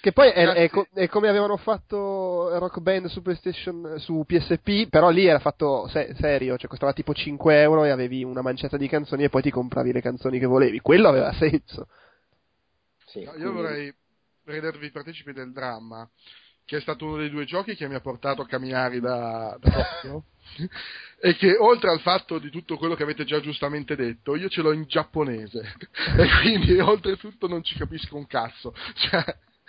Che poi è, è co- è come avevano fatto Rock Band su PlayStation, su PSP, però lì era fatto se- serio, cioè costava tipo 5 euro e avevi una manciata di canzoni e poi ti compravi le canzoni che volevi. Quello aveva senso. Sì, No, quindi- io vorrei rendervi partecipi del dramma, che è stato uno dei due giochi che mi ha portato a camminare da, da Tokyo. e che oltre al fatto di tutto quello che avete già giustamente detto, io ce l'ho in giapponese. e quindi oltretutto non ci capisco un cazzo. Cioè,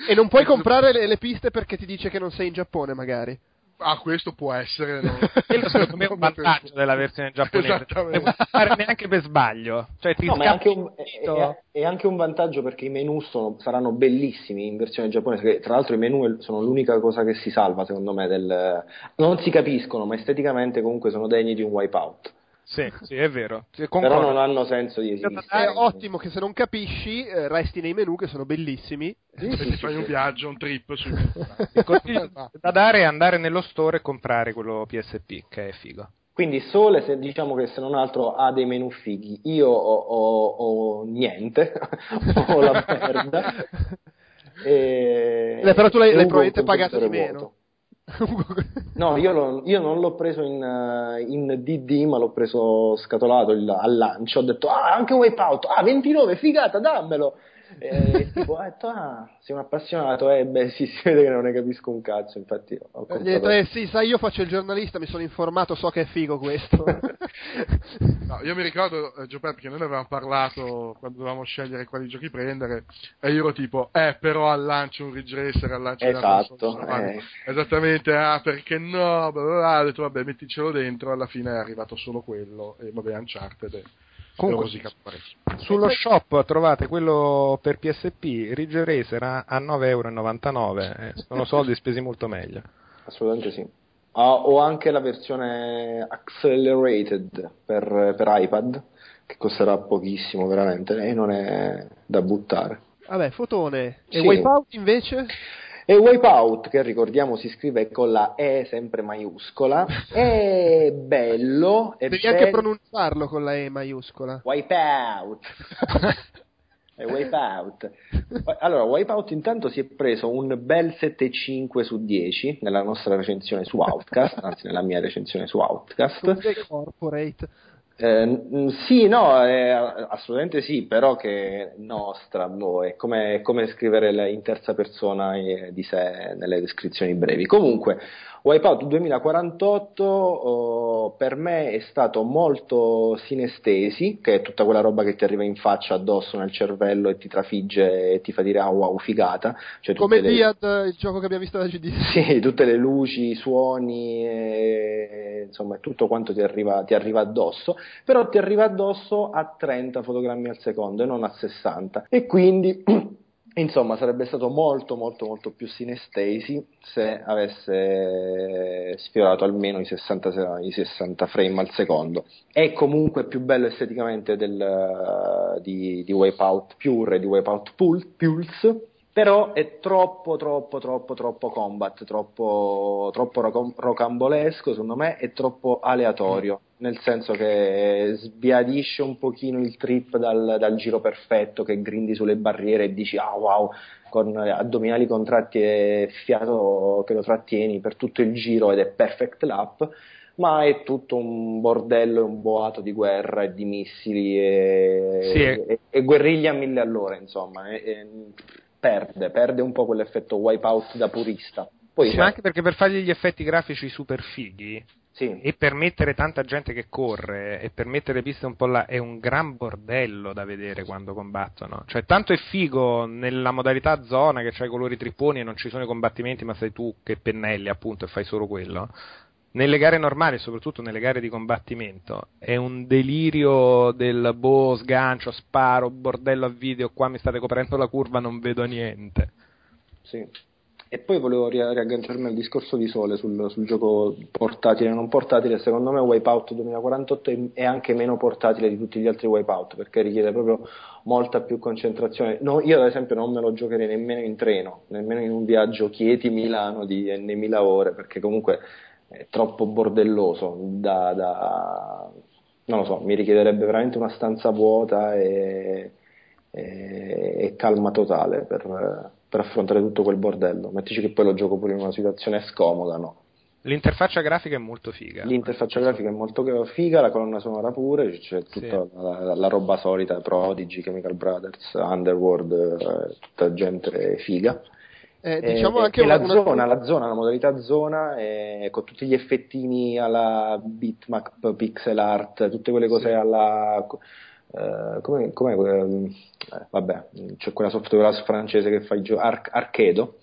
E non puoi comprare le, le piste perché ti dice che non sei in Giappone, magari. Ah, questo può essere. no? Quello secondo me è un vantaggio della versione giapponese. Non puoi fare neanche per sbaglio. Cioè, ti No, ma è anche, un, è- è anche un vantaggio perché i menu sono- saranno bellissimi in versione giapponese. Che, tra l'altro, i menu sono l'unica cosa che si salva, secondo me. Del, non si capiscono, ma esteticamente comunque sono degni di un wipeout. Sì, sì, è vero. Sì, Però concordo. non hanno senso di È esistere. ottimo che se non capisci eh, resti nei menu che sono bellissimi. e ti fai un viaggio, un trip su Il consiglio da dare è andare nello store e comprare quello PSP, che è figo. Quindi Sole, se diciamo che se non altro ha dei menu fighi, io ho, ho- ho niente, ho la merda. E... Eh, però tu l'hai- l'hai probabilmente pagato di meno. vuoto. No, io, lo- io non l'ho preso in, eh, in DD, ma l'ho preso scatolato il- al lancio. Ho detto, ah, anche Wipeout, ah, 29, figata, dammelo. E tipo, ho detto, ah, sei un appassionato, eh, beh, sì, si vede che non ne capisco un cazzo, infatti ho Eh, hai detto, comprato... eh, sì, sai, io faccio il giornalista, mi sono informato, so che è figo questo. No, io mi ricordo, eh, Giuseppe, che noi ne avevamo parlato quando dovevamo scegliere quali giochi prendere, e io ero tipo, eh, però al lancio un Ridge Racer, al lancio Esatto, insomma, eh. esattamente, ah, perché no, bla, bla, bla, ho detto, vabbè, metticelo dentro, alla fine è arrivato solo quello, e vabbè, Uncharted, e Comunque. Sullo shop trovate quello per PSP, Ridge Racer a, a 9,99 euro. eh, sono soldi spesi molto meglio. Assolutamente sì. Ah, ho anche la versione accelerated per, per iPad, che costerà pochissimo veramente, e non è da buttare. Vabbè, fotone. E Sì. Wipeout invece? E Wipeout, che ricordiamo si scrive con la E sempre maiuscola, è bello, è Devi bello. anche pronunciarlo con la E maiuscola. Wipeout. è Wipeout. Allora, Wipeout intanto si è preso un bel 7,5 su 10 nella nostra recensione su Outcast, anzi nella mia recensione su Outcast. Corporate. Eh, n- sì, no, eh, assolutamente sì, però che nostra, boh, è come, è come scrivere in terza persona eh, di sé nelle descrizioni brevi. Comunque, Wipeout 2048 oh, per me è stato molto sinestesi, che è tutta quella roba che ti arriva in faccia addosso nel cervello e ti trafigge e ti fa dire ah wow, figata. Cioè, Come le- Diad, il gioco che abbiamo visto da GD. sì, tutte le luci, i suoni, e, insomma, tutto quanto ti arriva, ti arriva addosso, però ti arriva addosso a 30 fotogrammi al secondo e non a 60. E quindi, insomma, sarebbe stato molto, molto, molto più sinestesi se avesse sfiorato almeno i 60, i 60 frame al secondo. È comunque più bello esteticamente del, di, di Wipeout Pure e di Wipeout Pul- Pulse però è troppo troppo troppo troppo combat troppo, troppo rocam- rocambolesco secondo me è troppo aleatorio. Nel senso che sbiadisce un pochino il trip dal, dal giro perfetto che grindi sulle barriere e dici ah wow con addominali contratti e fiato che lo trattieni per tutto il giro ed è perfect lap. Ma è tutto un bordello e un boato di guerra e di missili e, Sì, e- e guerriglia a mille all'ora insomma e- e perde, perde un po' quell'effetto wipeout da purista poi Sì, ma anche perché per fargli gli effetti grafici super fighi sì, e per mettere tanta gente che corre e per mettere piste un po' là è un gran bordello da vedere quando combattono. Cioè, tanto è figo nella modalità zona che c'hai i colori tripponi e non ci sono i combattimenti, ma sei tu che pennelli appunto e fai solo quello. Nelle gare normali, soprattutto nelle gare di combattimento, è un delirio del boh, sgancio, sparo, bordello a video, qua mi state coprendo la curva, non vedo niente. sì. E poi volevo ri- riagganciarmi al discorso di Sole sul, sul gioco portatile e non portatile. Secondo me Wipeout 2048 è, è anche meno portatile di tutti gli altri Wipeout perché richiede proprio molta più concentrazione. No, io, ad esempio, non me lo giocherei nemmeno in treno, nemmeno in un viaggio Chieti-Milano di N mila ore perché comunque è troppo bordelloso. Da, da- non lo so, mi richiederebbe veramente una stanza vuota e, e- e calma totale per, per affrontare tutto quel bordello. Mettici che poi lo gioco pure in una situazione scomoda, no? L'interfaccia grafica è molto figa. L'interfaccia grafica è molto figa, la colonna sonora pure, c'è tutta Sì. la, la roba solita, Prodigy, Chemical Brothers, Underworld, eh, tutta gente figa. Eh, Eh, diciamo e- anche una, la, una- zona, la zona, la modalità zona, eh, con tutti gli effettini alla bitmap, pixel art, tutte quelle cose Sì. alla... eh, come, come eh, vabbè, c'è quella software francese che fa i giochi, Ar- Archedo,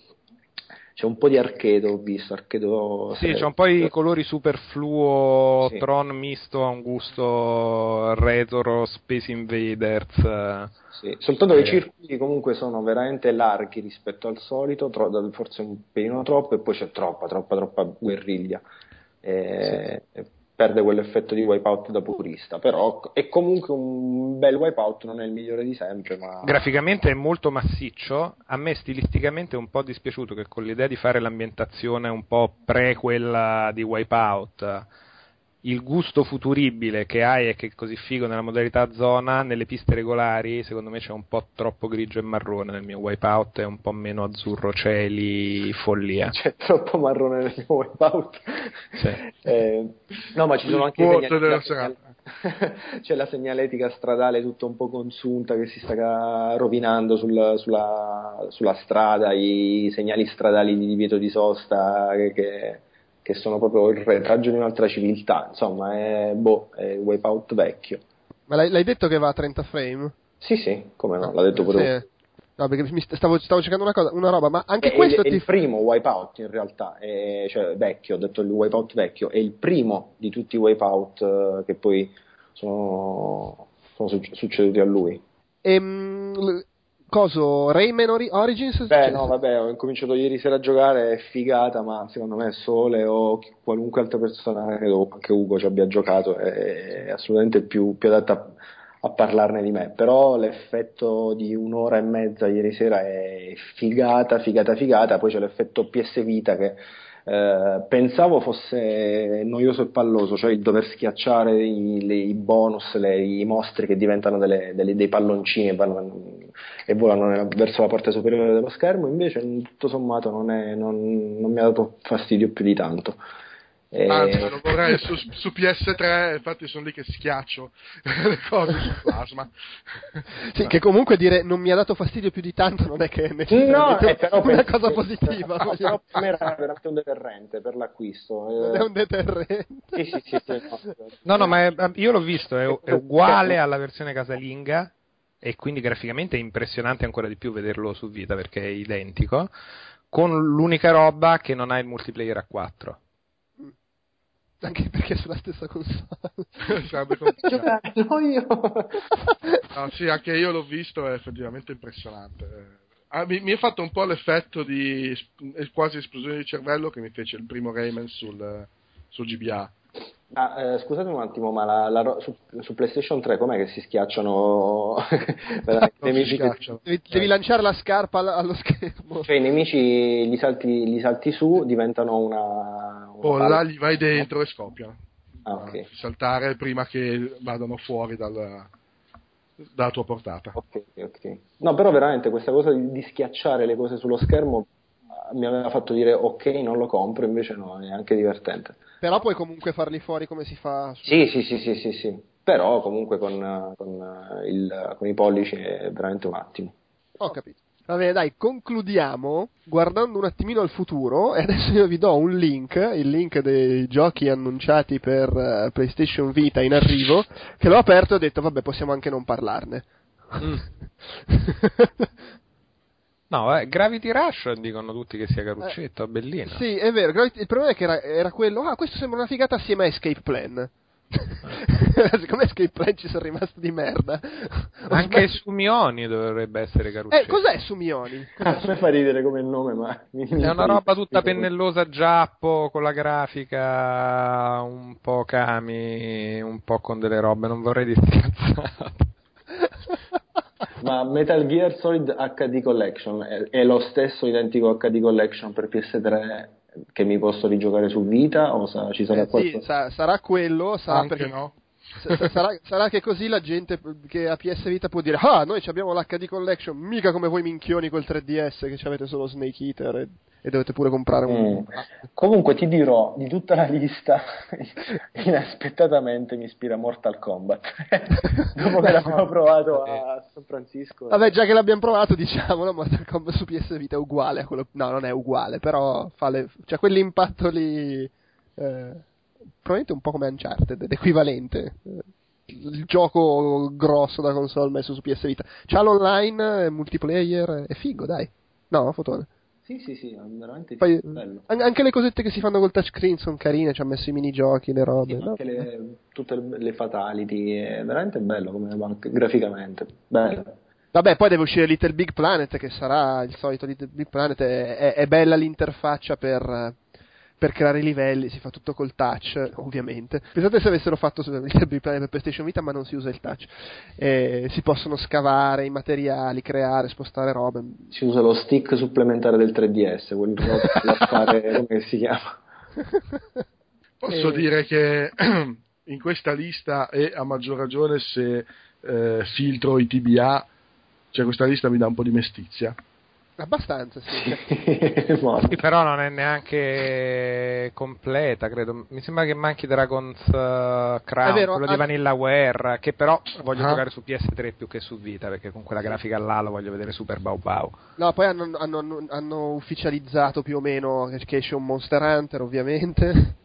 c'è un po' di Archedo, ho visto, Archedo... Sì, eh, c'è un po' i colori superfluo, Sì. Tron misto a un gusto retro, Space Invaders. eh. Sì, soltanto che Eh. i circuiti comunque sono veramente larghi rispetto al solito, tro- forse un pelino troppo, e poi c'è troppa, troppa, troppa guerriglia. E- e perde quell'effetto di wipeout da purista, però è comunque un bel wipeout, non è il migliore di sempre, ma Graficamente è molto massiccio, a me stilisticamente è un po' dispiaciuto che con l'idea di fare l'ambientazione un po' pre quella di Wipeout, il gusto futuribile che hai e che è così figo nella modalità zona, nelle piste regolari, secondo me c'è un po' troppo grigio e marrone nel mio Wipeout, è un po' meno azzurro cieli, follia. c'è troppo marrone nel mio wipeout. Sì. Eh, no, ma ci sono anche la serata. segnal- c'è la segnaletica stradale tutta un po' consunta che si sta rovinando sul- sulla, sulla strada, i segnali stradali di divieto di sosta che, che- che sono proprio il retaggio di un'altra civiltà, insomma, è, boh, è il wipeout vecchio. Ma l'hai, l'hai detto che va a 30 frame? Sì, sì, come no, l'ha detto pure Sì. No, perché stavo, stavo cercando una, cosa, una roba, ma anche È, questo è ti il primo wipeout in realtà, è- cioè vecchio, ho detto il wipeout vecchio, è il primo di tutti i wipeout eh, che poi sono, sono suc- succeduti a lui. Ehm, coso, Rayman Ori- Origins? Beh, no, vabbè, ho incominciato ieri sera a giocare, è figata, ma secondo me Sole o qualunque altra persona, credo anche Ugo ci abbia giocato, è, è assolutamente più, più adatta a, a parlarne di me. Però l'effetto di un'ora e mezza ieri sera è figata, figata, figata, poi c'è l'effetto PS Vita che eh, pensavo fosse noioso e palloso, cioè il dover schiacciare i, le- i bonus, le- i mostri che diventano delle- delle- dei palloncini e, vanno- e volano nella- verso la parte superiore dello schermo, invece tutto sommato non, è- non- non mi ha dato fastidio più di tanto. E- Anzi, lo vorrei su, su PS3, infatti sono lì che schiaccio le cose su plasma. Sì, che comunque dire non mi ha dato fastidio più di tanto non è che è No, eh, però una cosa positiva. no, però per me dire. era veramente un deterrente per l'acquisto. Eh. è un deterrente. Sì, sì, sì, sì, no. No, no, ma è- io l'ho visto, è, è uguale alla versione casalinga e quindi graficamente è impressionante ancora di più vederlo su Vita perché è identico, con l'unica roba che non ha il multiplayer a 4. Anche perché è sulla stessa console. Complicato. Giocarlo io. No, sì, anche io l'ho visto, è effettivamente impressionante. Ah, mi, mi è fatto un po' l'effetto di quasi esplosione di cervello che mi fece il primo Rayman sul, sul GBA. Ah, eh, scusate un attimo, ma la, la su, su PlayStation 3 com'è che si schiacciano i nemici? schiacciano. Devi, devi lanciare la scarpa allo, schermo. Cioè i nemici li salti, li salti su, diventano una... una Oh, là gli vai dentro e scoppiano. Ah, ok. Saltare prima che vadano fuori dal- dalla tua portata. Ok, ok. No, però veramente questa cosa di, di schiacciare le cose sullo schermo ah, mi aveva fatto dire ok, non lo compro, invece no, è anche divertente. Però puoi comunque farli fuori come si fa. su- Sì, sì, sì, sì, sì, sì. Però comunque con, con, eh, il- con i pollici è veramente un attimo. Ho capito. Va bene, dai, concludiamo guardando un attimino al futuro e adesso io vi do un link, il link dei giochi annunciati per eh, PlayStation Vita in arrivo, che l'ho aperto e ho detto vabbè possiamo anche non parlarne. No, eh, Gravity Rush dicono tutti che sia caruccetto, bellino. sì, è vero, Gravity- il problema è che era, era quello, ah questo sembra una figata assieme a Escape Plan. Siccome Escape Plan ci sono rimasto di merda. Anche smesso- su Mioni dovrebbe essere caruccetto. Eh, cos'è Sumioni? A me fa ridere come nome, ma... mi- mi È una roba tutta pennellosa giappo, con la grafica un po' Kami, un po' con delle robe, non vorrei dire cazzate. Ma Metal Gear Solid HD Collection è, è lo stesso identico HD Collection per PS3 che mi posso rigiocare su Vita o sa- ci sarà Eh, sì, qualcosa? sa- sarà quello, sarà Anche perché no? Sarà, sarà che così la gente che ha PS Vita può dire ah noi ci abbiamo l'HD Collection mica come voi minchioni col 3DS che ci avete solo Snake Eater e, e dovete pure comprare un Mm. Comunque ti dirò, di tutta la lista, inaspettatamente mi ispira Mortal Kombat. Dopo che l'abbiamo provato a San Francisco. vabbè già che l'abbiamo provato diciamolo Mortal Kombat su PS Vita è uguale a quello no non è uguale però fa le, c'ha quell'impatto lì eh, probabilmente un po' come Uncharted ed equivalente eh, il gioco grosso da console messo su PS Vita c'ha l'online eh, multiplayer è figo dai no fotone Sì, sì, sì, è veramente Poi, bello. an- anche le cosette che si fanno col touchscreen sono carine, ci ha messo i minigiochi, le robe. Sì, no? anche le, tutte le, fatality, è veramente bello come graficamente. Bello. Vabbè, poi deve uscire Little Big Planet, che sarà il solito Little Big Planet. È, è- è bella l'interfaccia per, per creare i livelli, si fa tutto col touch, ovviamente. Pensate se avessero fatto Big Planet per PlayStation Vita, ma non si usa il touch. Eh, si possono scavare i materiali, creare, spostare robe. Si usa lo stick supplementare del 3DS, quello per fare come si chiama. Posso Eh. dire che in questa lista, e a maggior ragione se eh, filtro i TBA, cioè questa lista mi dà un po' di mestizia. Abbastanza, sì. Sì, però non è neanche completa, credo. Mi sembra che manchi Dragon's uh, Crown, vero, quello ha- di Vanillaware, che però voglio Ah. giocare su PS3 più che su Vita, perché con quella grafica là lo voglio vedere super bau bau. No, poi hanno, hanno- hanno ufficializzato più o meno che che esce un Monster Hunter, ovviamente.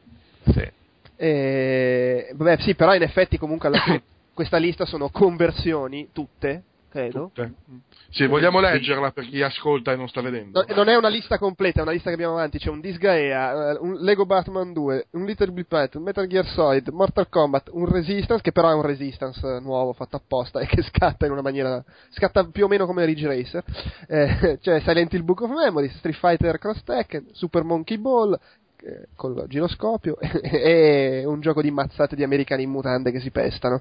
Sì. E, vabbè, sì, però in effetti comunque alla fine questa lista sono conversioni, tutte, credo. Tutte. Se vogliamo leggerla per chi ascolta e non sta vedendo. No, non è una lista completa, è una lista che abbiamo avanti. C'è un Disgaea, eh, un Lego Batman 2, un Little Big Planet, un Metal Gear Solid, Mortal Kombat, un Resistance, che però è un Resistance eh, nuovo fatto apposta e che scatta in una maniera. scatta più o meno come Ridge Racer. Eh, c'è Silent Hill Book of Memories, Street Fighter Cross Tekken, Super Monkey Ball. eh, Col giroscopio e un gioco di mazzate di americani in mutande che si pestano.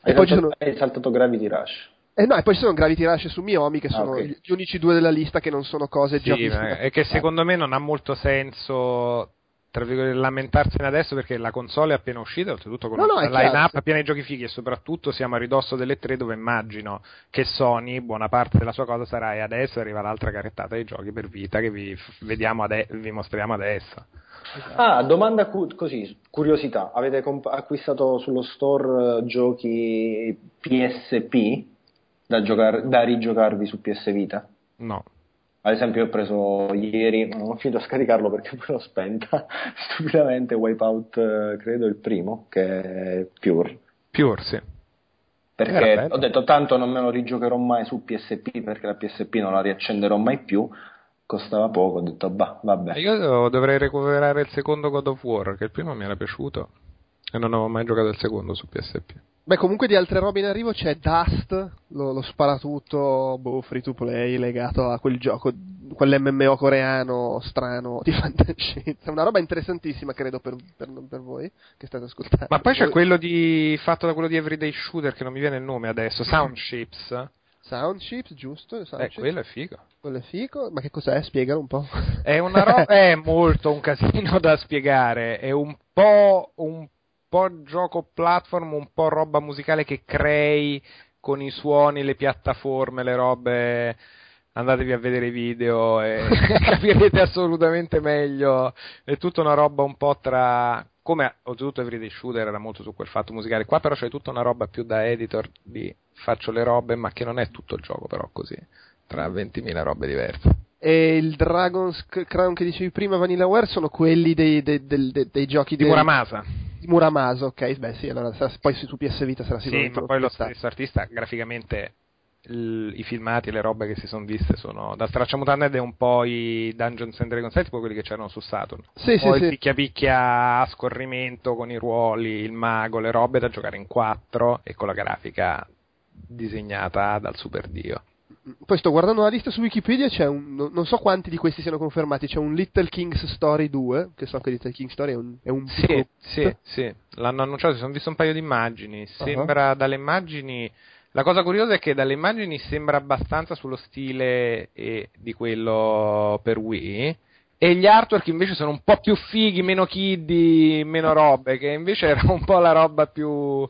E Hai poi ci saltato, sono. hai saltato Gravity Rush. Eh no, e poi ci sono Gravity Rush e su Miomi, che Ah, sono ok. gli gli unici due della lista che non sono cose già Sì, viste. ma è che secondo me non ha molto senso tra virgolette, lamentarsene adesso perché la console è appena uscita, oltretutto con No, no, chiaro, line-up sì. piena di giochi fighi e soprattutto siamo a ridosso delle tre dove immagino che Sony, buona parte della sua cosa sarà e adesso arriva l'altra carettata dei giochi per vita che vi, f- vediamo ade- vi mostriamo adesso. Ah, domanda cu- così, curiosità. Avete comp- acquistato sullo store eh, giochi PSP da, giocar- da rigiocarvi su PS Vita? No. Ad esempio, io ho preso ieri, non ho finito a scaricarlo perché poi l'ho spenta. Stupidamente, Wipeout, eh, credo il primo, che è Pure. Pure, sì. Perché ho detto tanto non me lo rigiocherò mai su PSP perché la PSP non la riaccenderò mai più. Costava poco, ho detto bah, vabbè. Io dovrei recuperare il secondo God of War, che il primo mi era piaciuto e non avevo mai giocato il secondo su PSP. Beh, comunque di altre robe in arrivo c'è Dust, lo, lo sparatutto boh, free to play legato a quel gioco, quell'MMO coreano strano di fantascienza. Una roba interessantissima, credo, per, per, per voi che state ascoltando. Ma poi c'è Voi- quello di fatto da quello di Everyday Shooter che non mi viene il nome adesso, Soundships. Sound chips, giusto? Sound Eh, quello è figo. Quello è figo. Ma che cos'è? Spiegalo un po'. È una roba è molto un casino da spiegare, è un po' un po' gioco platform, un po' roba musicale che crei con i suoni, le piattaforme, le robe andatevi a vedere i video e capirete assolutamente meglio. È tutta una roba un po' tra. Come oltretutto Everyday Shooter era molto su quel fatto musicale. Qua però c'è tutta una roba più da editor di faccio le robe, ma che non è tutto il gioco, però così. Tra 20.000 robe diverse. E il Dragon's Crown che dicevi prima, Vanillaware, sono quelli dei, dei- dei- dei giochi Di Muramasa. Di Muramasa, ok. Beh, sì, allora poi su PS Vita sarà Sì, sicuramente ma poi lo stesso artista graficamente il- i filmati le robe che si sono viste sono da Stracciamutande è un po' i Dungeons and Dragons, tipo quelli che c'erano su Saturn. Sì, un sì, il sì. picchia picchia a scorrimento con i ruoli, il mago, le robe da giocare in 4 e con la grafica disegnata dal super dio. Poi sto guardando la lista su Wikipedia, c'è un, non so quanti di questi siano confermati, c'è un Little King's Story 2, che so che Little King's Story è un, è un Sì, sì, sì, l'hanno annunciato, si sono visto un paio di immagini. Sembra dalle immagini. La cosa curiosa è che dalle immagini sembra abbastanza sullo stile eh, di quello per Wii. E gli artwork invece sono un po' più fighi, meno kiddie, meno robe, che invece era un po' la roba più,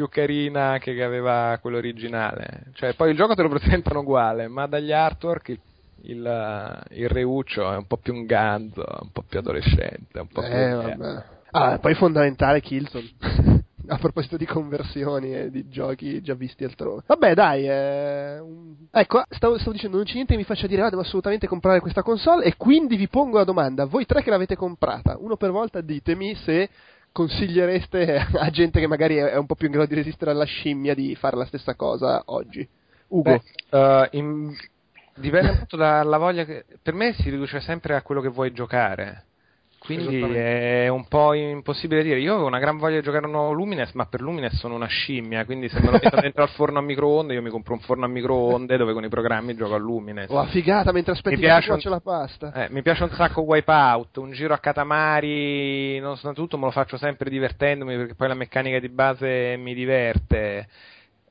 più carina che che aveva quello originale. Cioè, poi il gioco te lo presentano uguale, ma dagli artwork il, il, il reuccio è un po' più un ganzo, un po' più adolescente, un po' più... Eh, vabbè. Ah, poi fondamentale Killzone. A proposito di conversioni e di giochi già visti altrove. Vabbè, dai. eh, un- Ecco, stavo, stavo dicendo, non c'è niente che mi faccia dire, ah, devo assolutamente comprare questa console. E quindi vi pongo la domanda: voi tre che l'avete comprata, uno per volta, ditemi se consigliereste a gente che magari è un po' più in grado di resistere alla scimmia di fare la stessa cosa oggi. Ugo. Beh, eh, in- dipende molto dalla voglia che... Per me si riduce sempre a quello che vuoi giocare. Quindi è un po' impossibile dire. Io avevo una gran voglia di giocare un nuovo Lumines, ma per Lumines sono una scimmia. Quindi se me lo metto dentro al forno a microonde, io mi compro un forno a microonde dove con i programmi gioco a Lumines. Oh, figata mentre aspetti Mi piace si un- la pasta. Eh, mi piace un sacco Wipeout, un giro a Katamari, nonostante tutto me lo faccio sempre divertendomi perché poi la meccanica di base mi diverte.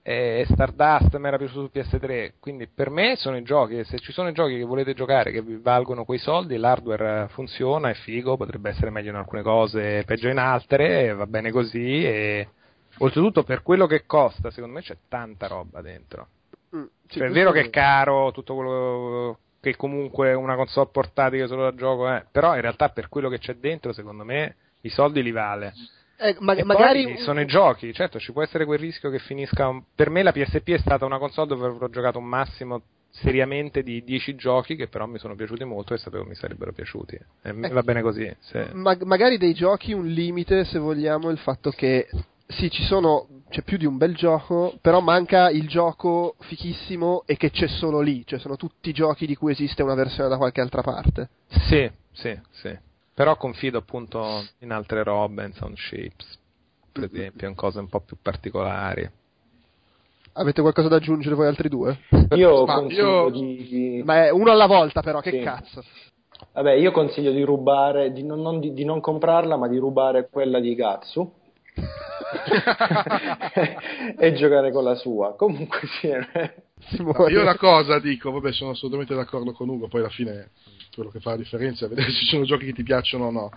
E Stardust mi era piaciuto su PS3, quindi per me sono i giochi, se ci sono i giochi che volete giocare che vi valgono quei soldi, l'hardware funziona, è figo, potrebbe essere meglio in alcune cose, peggio in altre, va bene così e oltretutto per quello che costa, secondo me c'è tanta roba dentro. Mm, Cioè, è vero che è caro tutto quello che comunque una console portatile solo da gioco è, però in realtà per quello che c'è dentro, secondo me, i soldi li vale. Eh, ma- magari sono i giochi, certo, ci può essere quel rischio che finisca. Per me la PSP è stata una console dove avrò giocato un massimo seriamente di 10 giochi che però mi sono piaciuti molto e sapevo mi sarebbero piaciuti. E mi Eh. va bene così. se- Ma- magari dei giochi un limite, se vogliamo, il fatto che sì, ci sono, c'è più di un bel gioco, però manca il gioco fichissimo e che c'è solo lì, cioè sono tutti giochi di cui esiste una versione da qualche altra parte. Sì, sì, sì. Però confido appunto in altre robe, in sound shapes, per esempio, in cose un po' più particolari. Avete qualcosa da aggiungere voi altri due? Io Ma consiglio io- di... Ma è uno alla volta però, che Sì. cazzo. Vabbè, io consiglio di rubare, di non, non di, di non comprarla, ma di rubare quella di Gatsu. e giocare con la sua. Comunque sì, Simone. Io una cosa dico, vabbè, sono assolutamente d'accordo con Ugo, poi alla fine quello che fa la differenza è vedere se ci sono giochi che ti piacciono o no.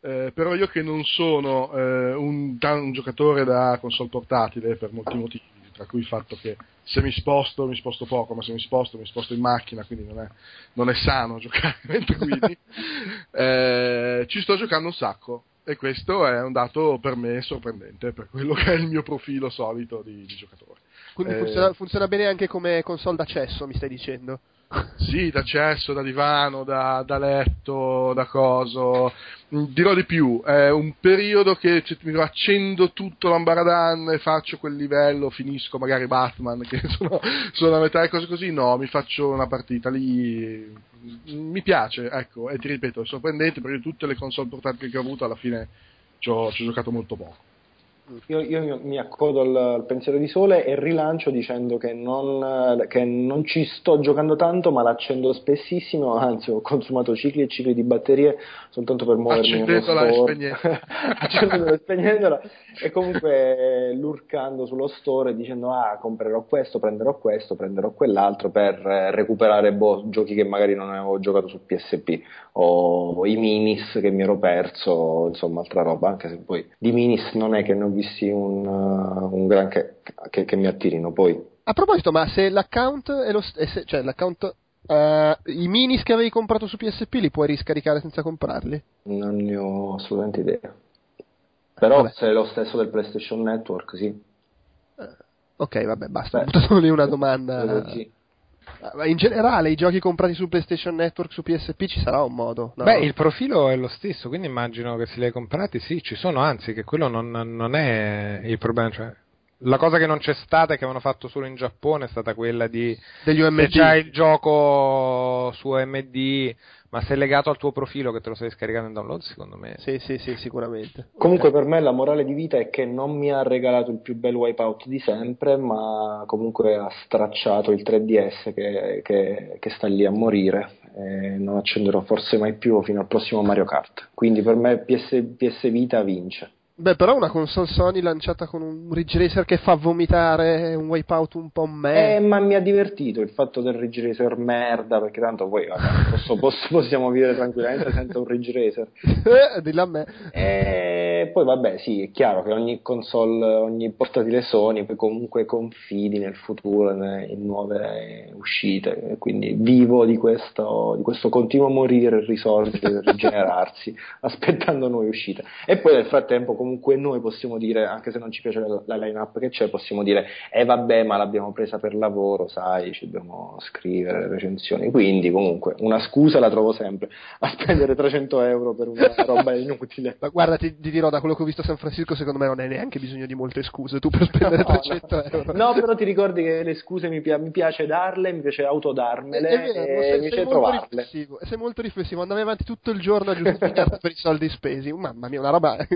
Eh, però io che non sono eh, un, un, giocatore da console portatile per molti motivi, tra cui il fatto che se mi sposto mi sposto poco, ma se mi sposto mi sposto in macchina, quindi non è, non è sano giocare mentre guidi, eh, ci sto giocando un sacco e questo è un dato per me sorprendente per quello che è il mio profilo solito di, di giocatore. Quindi Eh, funziona, funziona bene anche come console d'accesso, mi stai dicendo? Sì, da cesso, da divano, da, da letto, da coso. Mm, Dirò di più, è un periodo che mi accendo tutto l'ambaradan e faccio quel livello, finisco magari Batman, che sono, sono a metà e cose così, no, mi faccio una partita lì, mm, mi piace, ecco, e ti ripeto, è sorprendente perché tutte le console portatili che ho avuto alla fine ci ho, ci ho giocato molto poco. Io, io mi accodo al, al pensiero di Sole e rilancio dicendo che non, che non ci sto giocando tanto, ma l'accendo spessissimo. Anzi, ho consumato cicli e cicli di batterie soltanto per muovermi Accendendola e store. spegnendola. Accendendola e spegnendola. E comunque eh, lurcando sullo store dicendo: Ah, comprerò questo, prenderò questo, prenderò quell'altro per eh, recuperare boh, giochi che magari non avevo giocato su PSP o i minis che mi ero perso, insomma, altra roba. Anche se poi di minis non è che ne ho visti un, uh, un granché che, che mi attirino. Poi A proposito, ma se l'account è lo st- se- cioè l'account eh, i minis che avevi comprato su PSP li puoi riscaricare senza comprarli? non ne ho assolutamente idea. Però Vabbè. se è lo stesso del PlayStation Network, sì. Ok, vabbè, basta. Ho Beh. solo lì una domanda. Sì. Ma in generale, i giochi comprati su PlayStation Network su PSP ci sarà un modo? No? Beh, il profilo è lo stesso, quindi immagino che se li hai comprati, sì, ci sono, anzi, che quello non, non è il problema. Cioè, la cosa che non c'è stata e che avevano fatto solo in Giappone è stata quella di degli se UMD. c'hai il gioco su MD, ma se è legato al tuo profilo che te lo stai scaricando in download, secondo me. Sì, sì, sì, sicuramente. Comunque per me la morale di vita è che non mi ha regalato il più bel wipeout di sempre, ma comunque ha stracciato il 3DS che, che- che sta lì a morire e non accenderò forse mai più fino al prossimo Mario Kart. Quindi per me PS, PS Vita vince. Beh, però una console Sony lanciata con un Ridge Racer che fa vomitare un wipeout un po' me. Eh, ma mi ha divertito il fatto del Ridge Racer merda, perché tanto poi vabbè, posso- posso- possiamo vivere tranquillamente senza un Ridge Racer. Eh, dillo a me. E poi vabbè, sì, è chiaro che ogni console, ogni portatile Sony poi comunque confidi nel futuro, in nuove uscite, quindi vivo di questo, di questo continuo morire, risorgere, rigenerarsi, aspettando nuove uscite. E poi nel frattempo comunque noi possiamo dire, anche se non ci piace la, la line-up che c'è, possiamo dire, eh vabbè, ma l'abbiamo presa per lavoro, sai, ci dobbiamo scrivere le recensioni. Quindi comunque una scusa la trovo sempre, a spendere 300 euro per una roba inutile. Ma guarda, ti, ti dirò, da quello che ho visto a San Francisco, secondo me non hai neanche bisogno di molte scuse tu per spendere No, 300 no. euro. No, però ti ricordi che le scuse mi, pi- mi piace darle, mi piace autodarmele vero, e sei, mi piace molto trovarle. riflessivo, sei molto riflessivo, andavi avanti tutto il giorno a giustificarti per i soldi spesi. Mamma mia, una roba.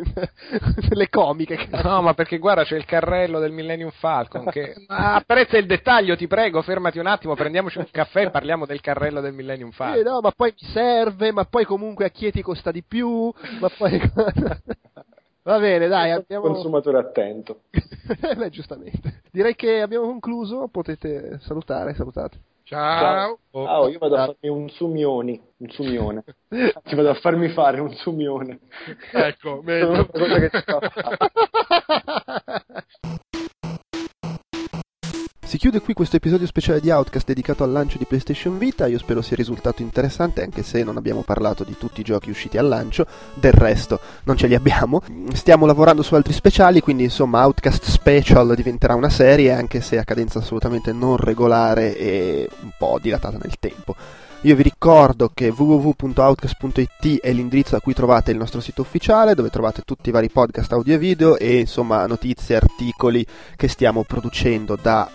le comiche. cazzo. No, ma perché guarda, c'è il carrello del Millennium Falcon che Ma apprezza il dettaglio, ti prego, fermati un attimo, prendiamoci un caffè e parliamo del carrello del Millennium Eh, Falcon. no, ma poi mi serve, ma poi comunque a Chieti costa di più, ma poi... Va bene, dai, abbiamo... Consumatore attento. Beh, giustamente. Direi che abbiamo concluso, potete salutare, salutate. Ciao! Ciao, io vado a farmi un sumioni, un sumione. Ci vado a farmi fare un sumione. Ecco, meglio. Si chiude qui questo episodio speciale di Outcast dedicato al lancio di PlayStation Vita. Io spero sia risultato interessante, anche se non abbiamo parlato di tutti i giochi usciti al lancio. Del resto, non ce li abbiamo. Stiamo lavorando su altri speciali, quindi insomma, Outcast Special diventerà una serie, anche se a cadenza assolutamente non regolare e un po' dilatata nel tempo. Io vi ricordo che www.outcast.it è l'indirizzo da cui trovate il nostro sito ufficiale, dove trovate tutti i vari podcast audio e video e insomma notizie, articoli che stiamo producendo da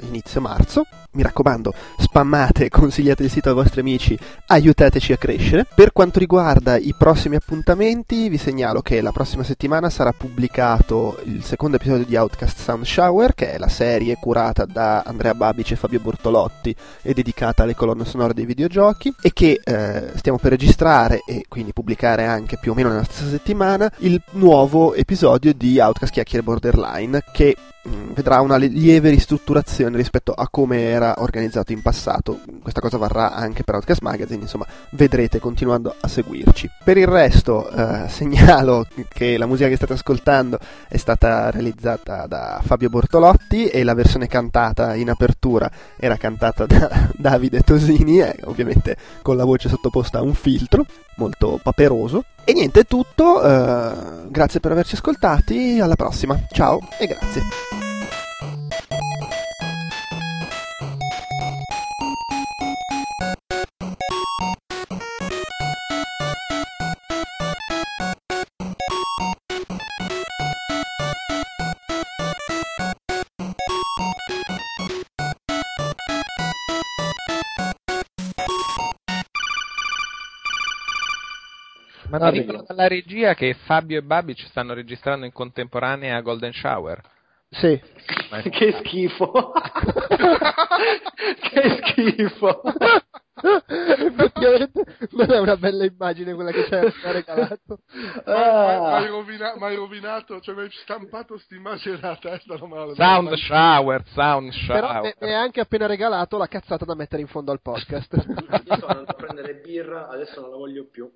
eh, inizio marzo. Mi raccomando, spammate, consigliate il sito ai vostri amici, aiutateci a crescere. Per quanto riguarda i prossimi appuntamenti, vi segnalo che la prossima settimana sarà pubblicato il secondo episodio di Outcast Sound Shower, che è la serie curata da Andrea Babic e Fabio Bortolotti e dedicata alle colonne sonore dei videogiochi, e che eh, stiamo per registrare e quindi pubblicare anche più o meno nella stessa settimana il nuovo episodio di Outcast Chiacchiere Borderline, che mm, vedrà una lieve ristrutturazione rispetto a come era organizzato in passato. Questa cosa varrà anche per Outcast Magazine, insomma, vedrete continuando a seguirci. Per il resto, eh, segnalo che la musica che state ascoltando è stata realizzata da Fabio Bortolotti e la versione cantata in apertura era cantata da Davide Tosini, e ovviamente con la voce sottoposta a un filtro molto paperoso. E niente, è tutto. eh, grazie per averci ascoltati. Alla prossima. Ciao e grazie. Ma mi dicono dalla regia che Fabio e Babic stanno registrando in contemporanea a Golden Shower. Sì. che schifo. che schifo. Effettivamente non è una bella immagine quella che ci hai regalato. Ma Ah. hai rovina- m'hai rovinato, cioè mi hai stampato sta immagine nella testa, la Sound shower, sound Però shower. mi mi hai anche appena regalato la cazzata da mettere in fondo al podcast. Io sto andando a prendere birra, adesso non la voglio più.